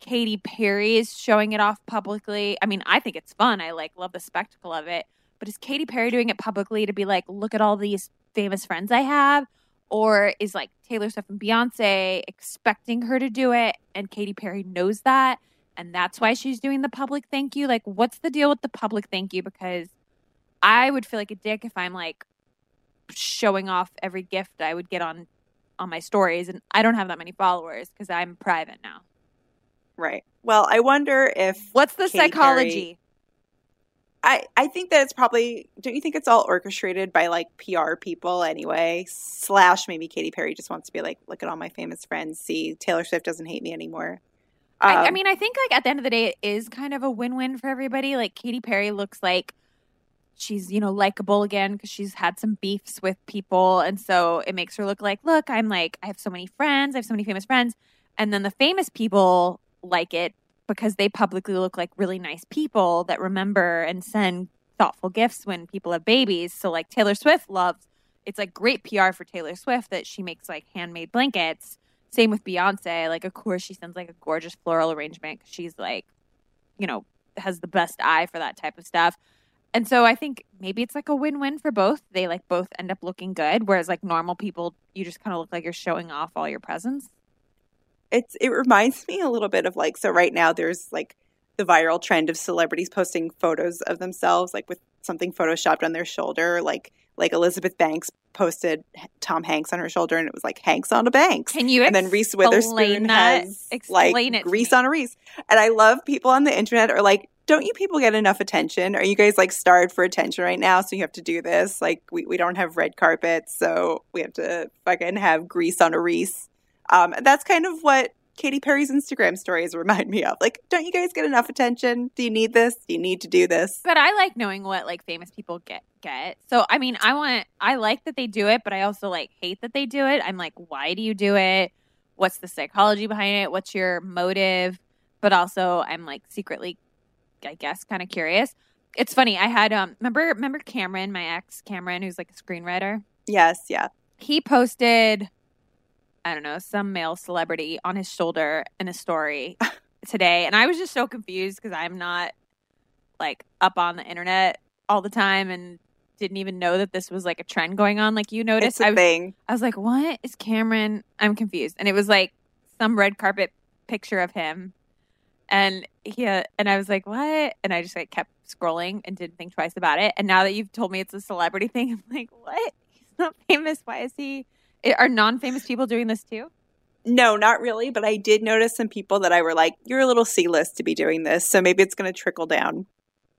Katy Perry is showing it off publicly? I mean, I think it's fun. I like love the spectacle of it. But is Katy Perry doing it publicly to be like, look at all these famous friends I have? Or is like Taylor Swift and Beyonce expecting her to do it and Katy Perry knows that and that's why she's doing the public thank you? Like, what's the deal with the public thank you? Because I would feel like a dick if I'm like showing off every gift I would get on on my stories and I don't have that many followers because I'm private now. right. Well, I wonder if What's the Katy psychology? I, I think that it's probably don't you think it's all orchestrated by like PR people anyway? Slash maybe Katy Perry just wants to be like, look at all my famous friends. See, Taylor Swift doesn't hate me anymore. I, I Um, mean, I think like at the end of the day, it is kind of a win-win for everybody. Like Katy Perry looks like she's you know likable again because she's had some beefs with people, and so it makes her look like, look, I'm like I have so many friends, I have so many famous friends, and then the famous people like it because they publicly look like really nice people that remember and send thoughtful gifts when people have babies. So like Taylor Swift loves. It's like great PR for Taylor Swift that she makes like handmade blankets same with Beyonce. Like, of course, she sends like a gorgeous floral arrangement she's like, you know, has the best eye for that type of stuff. And so I think maybe it's like a win win for both. They like both end up looking good. Whereas like normal people, you just kind of look like you're showing off all your presents. It's it reminds me a little bit of like so right now there's like the viral trend of celebrities posting photos of themselves like with something photoshopped on their shoulder like like Elizabeth Banks posted Tom Hanks on her shoulder and it was like Hanks on a Banks Can you and then Reese Witherspoon that? has Explain like it Reese on a Reese and I love people on the internet are like don't you people get enough attention? Are you guys like starved for attention right now? So you have to do this. Like we, we don't have red carpets, so we have to fucking have Reese on a Reese. Um, that's kind of what Katy Perry's Instagram stories remind me of. Like, don't you guys get enough attention? Do you need this? Do you need to do this? But I like knowing what like famous people get get. So I mean, I want I like that they do it, but I also like hate that they do it. I'm like, why do you do it? What's the psychology behind it? What's your motive? But also, I'm like secretly, I guess, kind of curious. It's funny. I had um remember remember Cameron, my ex Cameron, who's like a screenwriter. Yes, yeah. He posted, I don't know, some male celebrity on his shoulder in a story today, and I was just so confused because I'm not like up on the internet all the time and didn't even know that this was like a trend going on. Like you noticed, I was, thing. I was like, "What is Cameron?" I'm confused, and it was like some red carpet picture of him, and he uh, and I was like, "What?" And I just like kept scrolling and didn't think twice about it. And now that you've told me it's a celebrity thing, I'm like, "What? He's not famous. Why is he?" I- Are non-famous people doing this too? No, not really, but I did notice some people that I were like, you're a little C-list to be doing this, so maybe it's going to trickle down.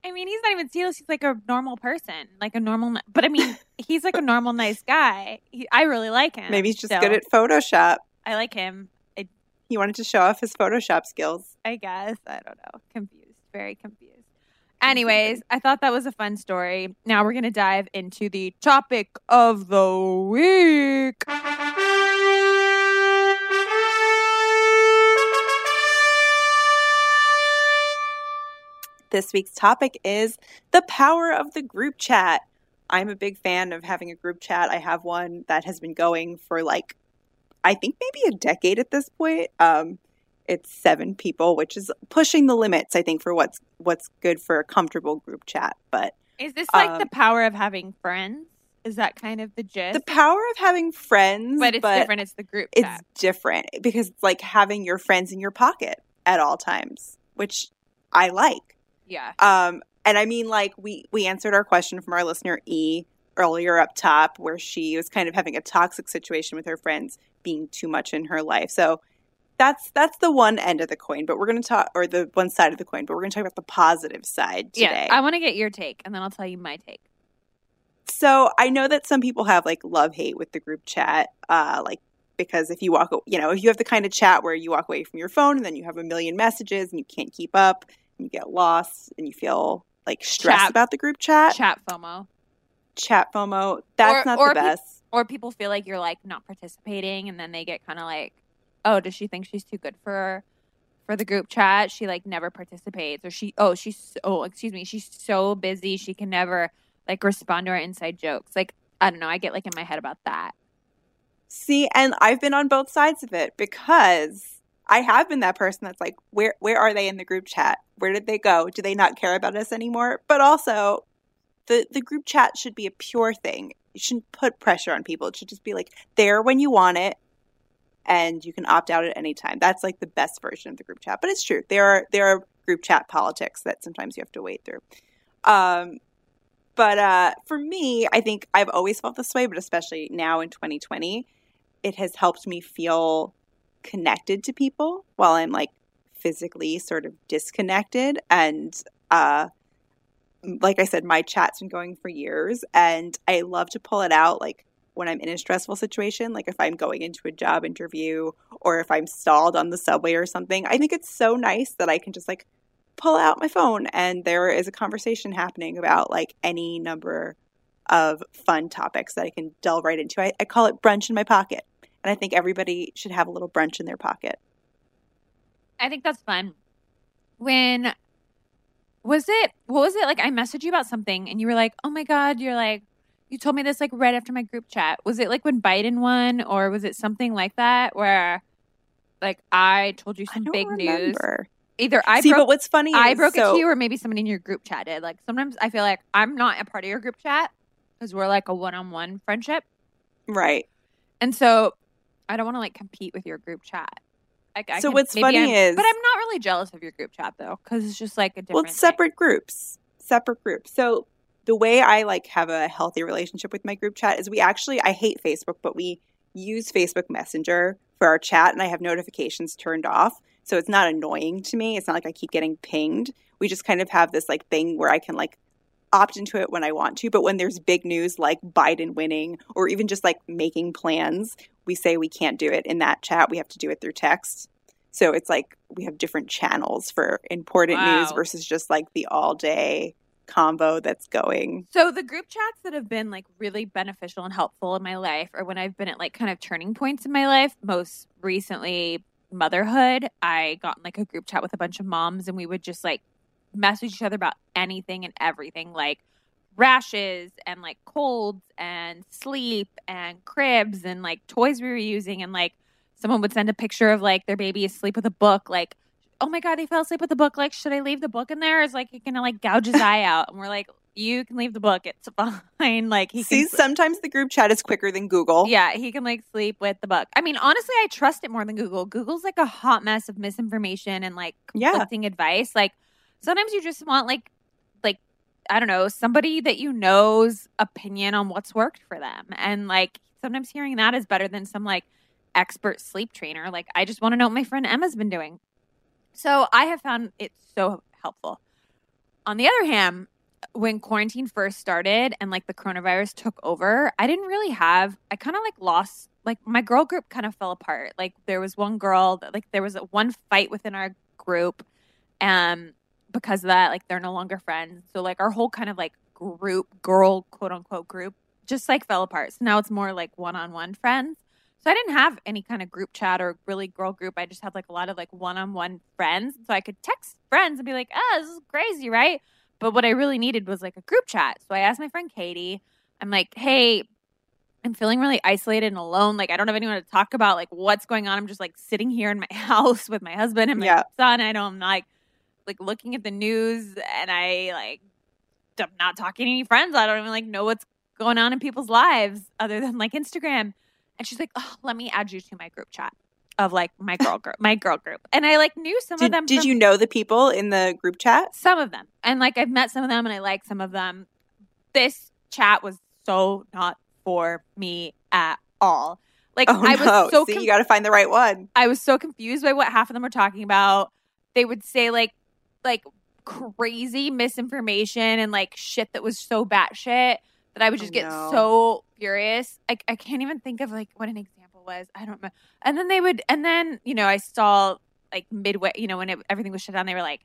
I mean, he's not even serious. He's like a normal person, like a normal. But I mean, he's like a normal, nice guy. He, I really like him. Maybe he's just so good at Photoshop. I like him. He wanted to show off his Photoshop skills. I guess. I don't know. Confused. Very confused. Anyways, I thought that was a fun story. Now we're going to dive into the topic of the week. This week's topic is the power of the group chat. I'm a big fan of having a group chat. I have one that has been going for like, I think maybe a decade at this point. Um, it's seven people, which is pushing the limits. I think for what's what's good for a comfortable group chat. But Is this like the Um, power of having friends? Is that kind of the gist? the power of having friends, but it's different. It's the group It's chat. different because it's like having your friends in your pocket at all times, which I like. Yeah. Um, and I mean, like we we answered our question from our listener E earlier up top, where she was kind of having a toxic situation with her friends being too much in her life. So that's that's the one end of the coin. But we're going to talk, or the one side of the coin. But we're going to talk about the positive side today. Yeah. I want to get your take, and then I'll tell you my take. So I know that some people have like love hate with the group chat, uh, like because if you walk, you know, if you have the kind of chat where you walk away from your phone and then you have a million messages and you can't keep up and you get lost and you feel like stressed Chat- about the group chat, Chat FOMO. chat FOMO, that's Or- not or the best. or people feel like you're like not participating and then they get kind of like oh does she think she's too good for for the group chat she like never participates or she oh she's oh excuse me she's so busy she can never like respond to our inside jokes like i don't know i get like in my head about that See, and I've been on both sides of it because I have been that person that's like, where where are they in the group chat? Where did they go? Do they not care about us anymore? But also, the the group chat should be a pure thing. You shouldn't put pressure on people. It should just be like there when you want it, and you can opt out at any time. That's like the best version of the group chat. But it's true. There are there are group chat politics that sometimes you have to wade through. Um, but uh, for me, I think I've always felt this way, but especially now in 2020, it has helped me feel connected to people while I'm like physically sort of disconnected. And uh, like I said, my chat's been going for years, and I love to pull it out like when I'm in a stressful situation, like if I'm going into a job interview or if I'm stalled on the subway or something. I think it's so nice that I can just like pull out my phone and there is a conversation happening about like any number of fun topics that I can delve right into. I, I call it brunch in my pocket. And I think everybody should have a little brunch in their pocket. i think that's fun when was it what was it like i messaged you about something and you were like oh my god you're like you told me this like right after my group chat was it like when biden won or was it something like that where like i told you some big news remember. either i See, broke but what's funny I is, broke it so- to you, or maybe somebody in your group chat did. Like sometimes I feel like I'm not a part of your group chat because we're like a one-on-one friendship, Right. and so I don't want to like compete with your group chat. Like, I So can- what's funny I'm- is- but I'm not really jealous of your group chat though, because it's just like a different. Well, it's thing. separate groups. Separate groups. So the way I like have a healthy relationship with my group chat is we actually I hate Facebook, but we use Facebook Messenger for our chat and I have notifications turned off. So it's not annoying to me. It's not like I keep getting pinged. We just kind of have this like thing where I can like opt into it when I want to, but when there's big news like Biden winning or even just like making plans, we say we can't do it in that chat. We have to do it through text. So it's like we have different channels for important news versus just like the all day combo that's going. So the group chats that have been like really beneficial and helpful in my life, or when I've been at like kind of turning points in my life, most recently motherhood, I got in like a group chat with a bunch of moms, and we would just like message each other about anything and everything, like rashes and like colds and sleep and cribs and like toys we were using. And like someone would send a picture of like their baby asleep with a book like oh my god he fell asleep with the book. Like should i leave the book in there? Is like he gonna like gouge his eye out? And we're like you can leave the book. It's fine. Like he See, sometimes the group chat is quicker than Google. yeah he can like sleep with the book. I mean honestly i trust it more than google. Google's like a hot mess of misinformation and like Yeah. conflicting advice. Like sometimes you just want like like i don't know somebody that you know's opinion on what's worked for them. And like sometimes hearing that is better than some like expert sleep trainer. Like i just want to know what my friend emma's been doing so i have found it so helpful on the other hand when quarantine first started and like the coronavirus took over, I didn't really have, I kind of like lost, like my girl group kind of fell apart. Like there was one girl that, like, there was one fight within our group. Um, because of that, like, they're no longer friends. So, like, our whole kind of like group, girl, quote unquote, group just like fell apart. So now it's more like one on one friends. So I didn't have any kind of group chat or really girl group. I just had like a lot of like one on one friends. So I could text friends and be like, oh, this is crazy, right? But what I really needed was like a group chat. So I asked my friend Katie, I'm like, hey, I'm feeling really isolated and alone. Like, I don't have anyone to talk about like what's going on. I'm just like sitting here in my house with my husband and my Yeah. son. I know I'm like like looking at the news and I like I'm not talking to any friends. I don't even like know what's going on in people's lives other than like Instagram. And she's like, oh, let me add you to my group chat of like my girl group, my girl group. And I like knew some of Did, them. did from- you know the people in the group chat? some of them. And like I've met some of them and I like some of them. This chat was so not for me at all. Like Oh I no! was so See, con- you got to find the right one. I was so confused by what half of them were talking about. They would say like like crazy misinformation and like shit that was so batshit that I would oh, just Oh, get no. so furious. I I can't even think of like what an example was. I don't know. And then they would, and then you know, I saw like midway, you know, when it, everything was shut down, they were like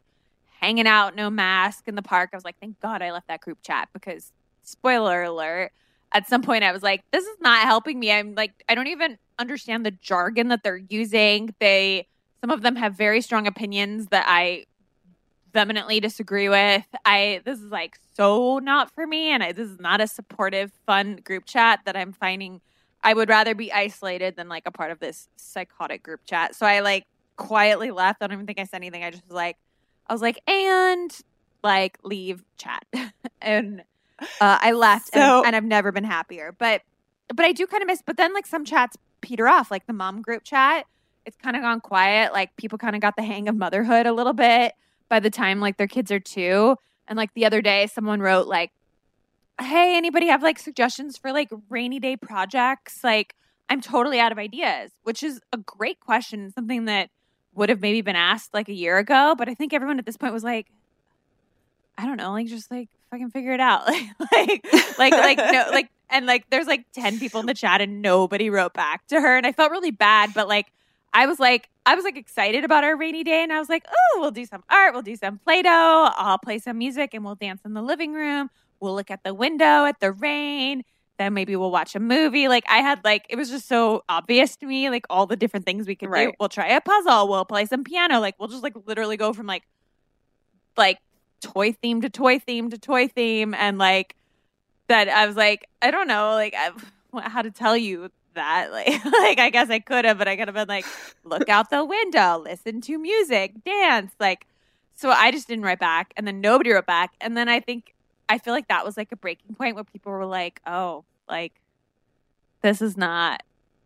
hanging out, no mask in the park. I was like, thank God I left that group chat because spoiler alert. At some point, I was like, this is not helping me. I'm like, I don't even understand the jargon that they're using. They, some of them have very strong opinions that I vehemently disagree with. I, this is like so not for me. And I, this is not a supportive, fun group chat that I'm finding. I would rather be isolated than like a part of this psychotic group chat. So I like quietly left. I don't even think I said anything. I just was like, I was like, and like leave chat. and uh, I left So- and, and I've never been happier. But but I do kind of miss but then like some chats peter off, like the mom group chat. It's kind of gone quiet. Like people kind of got the hang of motherhood a little bit by the time like their kids are two. And like the other day someone wrote like, Hey, anybody have like suggestions for like rainy day projects? Like I'm totally out of ideas, which is a great question, something that would have maybe been asked like a year ago, but I think everyone at this point was like, I don't know, like just like fucking figure it out. like like like no like and like there's like 10 people in the chat and nobody wrote back to her and I felt really bad, but like I was like I was like excited about our rainy day and I was like, "Oh, we'll do some art, we'll do some play-doh, I'll play some music and we'll dance in the living room. We'll look at the window at the rain." Then maybe we'll watch a movie. Like I had like it was just so obvious to me, like all the different things we could do. Right. We'll try a puzzle. We'll play some piano. Like we'll just like literally go from like like toy theme to toy theme to toy theme and like that I was like I don't know like I've, how to tell you that like like I guess I could have but I could have been like look out the window listen to music dance like so I just didn't write back and then nobody wrote back and then I think I feel like that was like a breaking point where people were like oh like this is not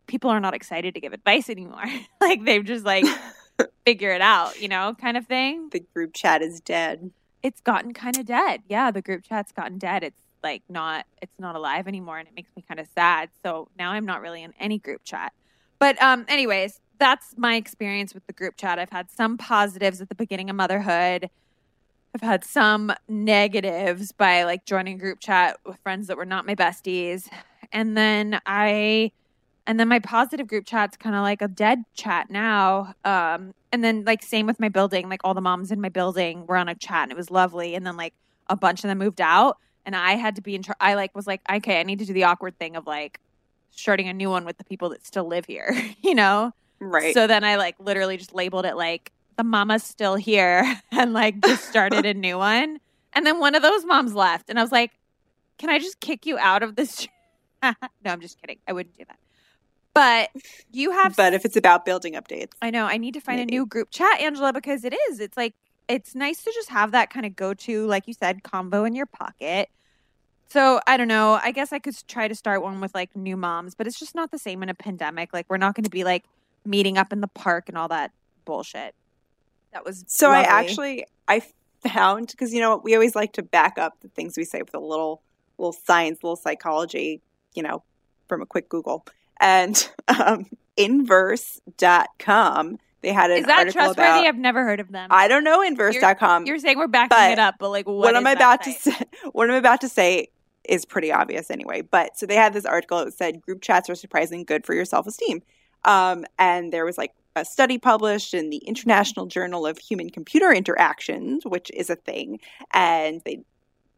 people are not excited to give advice anymore like they've just like figure it out you know kind of thing The group chat is dead. it's gotten kind of dead. Yeah, the group chat's gotten dead. It's like not it's not alive anymore and it makes me kind of sad. So now I'm not really in any group chat. But um anyways, that's my experience with the group chat. I've had some positives at the beginning of motherhood. I've had some negatives by like joining group chat with friends that were not my besties. And then I and then my positive group chat's kind of like a dead chat now. Um, and then like same with my building, like all the moms in my building were on a chat and it was lovely. And then like a bunch of them moved out, and I had to be in charge. I like was like, okay, I need to do the awkward thing of like starting a new one with the people that still live here, you know. Right. So then I like literally just labeled it like the mama's still here and like just started a new one. And then one of those moms left. And I was like, can I just kick you out of this? no, I'm just kidding. I wouldn't do that. But you have. But if it's about building updates, I know I need to find Maybe. a new group chat, Angela, because it is. It's like it's nice to just have that kind of go to, like you said, combo in your pocket. So I don't know. I guess I could try to start one with like new moms, but it's just not the same in a pandemic. Like we're not going to be like meeting up in the park and all that bullshit. That was So I actually I found because you know we always like to back up the things we say with a little little science, little psychology, you know, from a quick Google. And um, inverse.com, they had an is that article trustworthy? about I've never heard of them. I don't know inverse.com. You're saying we're backing it up, but like what, what, is that about site? to say what I'm about to say is pretty obvious anyway. But so they had this article that said group chats are surprisingly good for your self esteem. Um, and there was like a study published in the International Journal of Human Computer Interactions, which is a thing. And they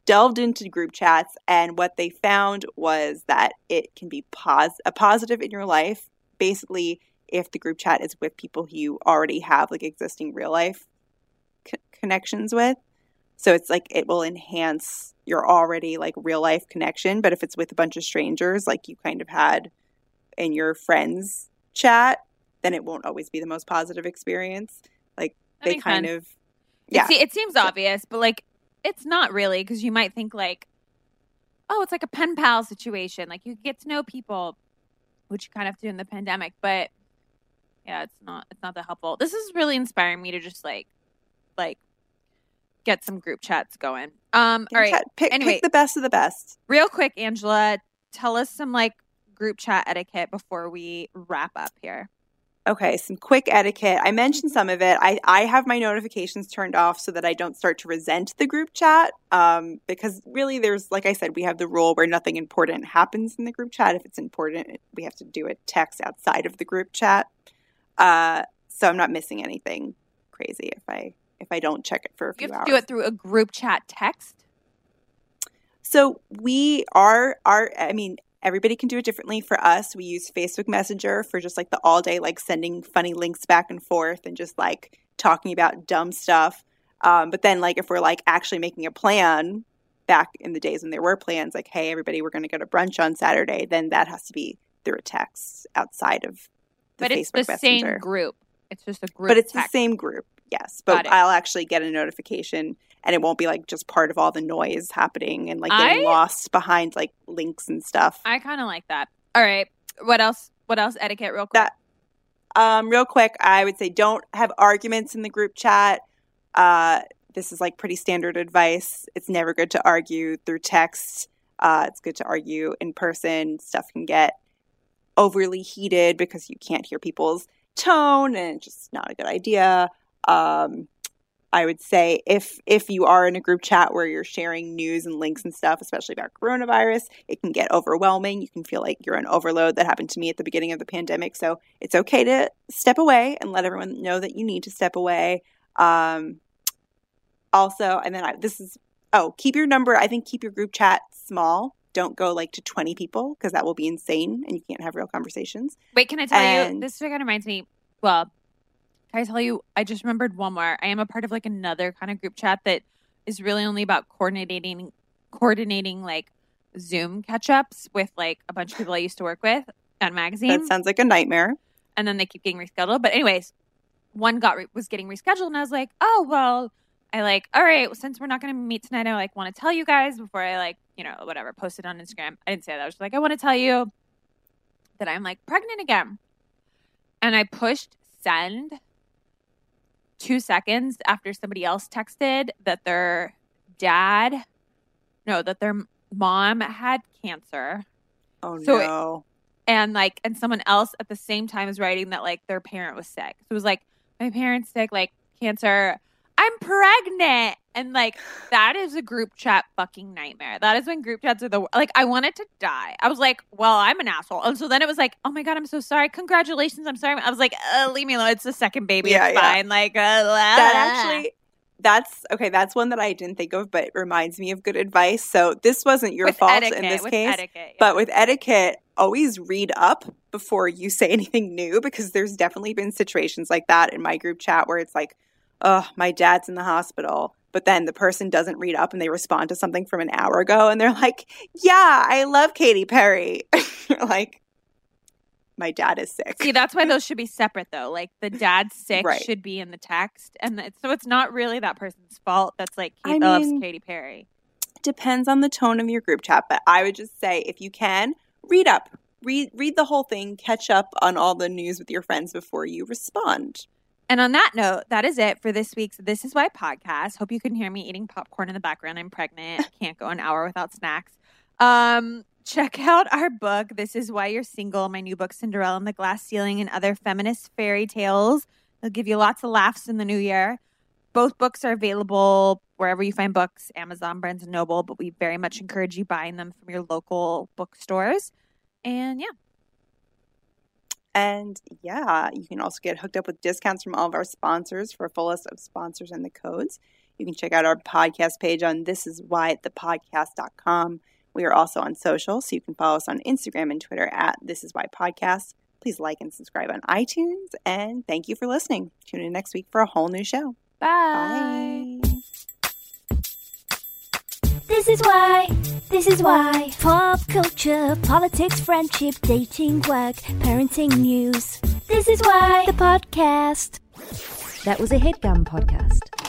delved into group chats, and what they found was that it can be pos- a positive in your life. Basically, if the group chat is with people you already have like existing real life connections with. So it's like it will enhance your already like real life connection. But if it's with a bunch of strangers, like you kind of had in your friends chat, then it won't always be the most positive experience. Like That they kind sense. of, yeah. It, se- it seems obvious, but like it's not really because you might think like, oh, it's like a pen pal situation. Like you get to know people, which you kind of do in the pandemic. But yeah, it's not it's not that helpful. This is really inspiring me to just like like get some group chats going. Um, all right, Chat- pick, anyway. pick the best of the best. real quick, Angela, tell us some like group chat etiquette before we wrap up here. Okay, some quick etiquette. I mentioned some of it. I, I have my notifications turned off so that I don't start to resent the group chat. Um, because really, there's, like I said, we have the rule where nothing important happens in the group chat. If it's important, we have to do a text outside of the group chat. Uh, so I'm not missing anything crazy if I if I don't check it for a You few have hours. to do it through a group chat text. So we are our I mean everybody can do it differently for us. We use Facebook Messenger for just like the all day like sending funny links back and forth and just like talking about dumb stuff. Um, but then like if we're like actually making a plan back in the days when there were plans like hey everybody we're going to go to brunch on Saturday, then that has to be through a text outside of the but Facebook it's the Messenger. same group. It's just a group. but it's text. the same group. Yes, but. I'll actually get a notification and it won't be like just part of all the noise happening and like getting I- lost behind like links and stuff. I kind of like that. All right. What else? What else? Etiquette, real quick. That um real quick, I would say don't have arguments in the group chat. Uh this is like pretty standard advice. It's never good to argue through text. Uh it's good to argue in person. Stuff can get overly heated because you can't hear people's tone and it's just not a good idea. Um I would say if if you are in a group chat where you're sharing news and links and stuff, especially about coronavirus, it can get overwhelming. You can feel like you're an overload. That happened to me at the beginning of the pandemic. So it's okay to step away and let everyone know that you need to step away. Um, also, and then I, this is oh, keep your number. I think keep your group chat small. Don't go like to 20 people because that will be insane and you can't have real conversations. Wait, can I tell you? This kind of reminds me. Well, can I tell you? I just remembered one more. I am a part of like another kind of group chat that is really only about coordinating, coordinating like Zoom catch ups with like a bunch of people I used to work with at magazine. That sounds like a nightmare. and then they keep getting rescheduled. But anyways, one got re- was getting rescheduled, and I was like, oh well. I like, all right, since we're not going to meet tonight, I like want to tell you guys before I like, you know, whatever, post it on Instagram. I didn't say that. I was just like, I want to tell you that I'm like pregnant again. And I pushed send two seconds after somebody else texted that their dad, no, that their mom had cancer Oh So it- no. and like and someone else at the same time is writing that like their parent was sick. So it was like my parent's sick, like cancer. I'm pregnant, and like that is a group chat fucking nightmare. That is when group chats are the like I wanted to die. I was like, well, I'm an asshole, and so then it was like, oh my god, I'm so sorry. Congratulations, I'm sorry. I was like, uh, leave me alone. It's the second baby. Yeah, it's yeah. fine. Like uh, that actually that's okay that's one that i didn't think of but it reminds me of good advice so this wasn't your with fault etiquette, in this case yeah. but with etiquette always read up before you say anything new because there's definitely been situations like that in my group chat where it's like oh, my dad's in the hospital. But then the person doesn't read up and they respond to something from an hour ago and they're like, yeah, I love Katy Perry. You're like, my dad is sick. See, that's why those should be separate, though. Like the dad's sick Right. should be in the text, and so it's not really that person's fault. That's like he I loves mean- Katy Perry. Depends on the tone of your group chat, but I would just say if you can, read up. Read read the whole thing, catch up on all the news with your friends before you respond. And on that note, that is it for this week's This Is Why podcast. Hope you can hear me eating popcorn in the background. I'm pregnant. Can't go an hour without snacks. Um, check out our book, This Is Why You're Single, my new book, Cinderella and the Glass Ceiling and Other Feminist Fairy Tales. It'll give you lots of laughs in the new year. Both books are available wherever you find books, Amazon, Barnes and Noble, but we very much encourage you buying them from your local bookstores. And yeah, And yeah, you can also get hooked up with discounts from all of our sponsors for a full list of sponsors and the codes. You can check out our podcast page on thisiswhythepodcast.com. We are also on social, so you can follow us on Instagram and Twitter at This Is Why Podcast. Please like and subscribe on iTunes. And thank you for listening. Tune in next week for a whole new show. bye. Bye. This is why, this is why. Pop culture, politics, friendship, dating, work, parenting news. This is why the podcast. That was a headgum podcast.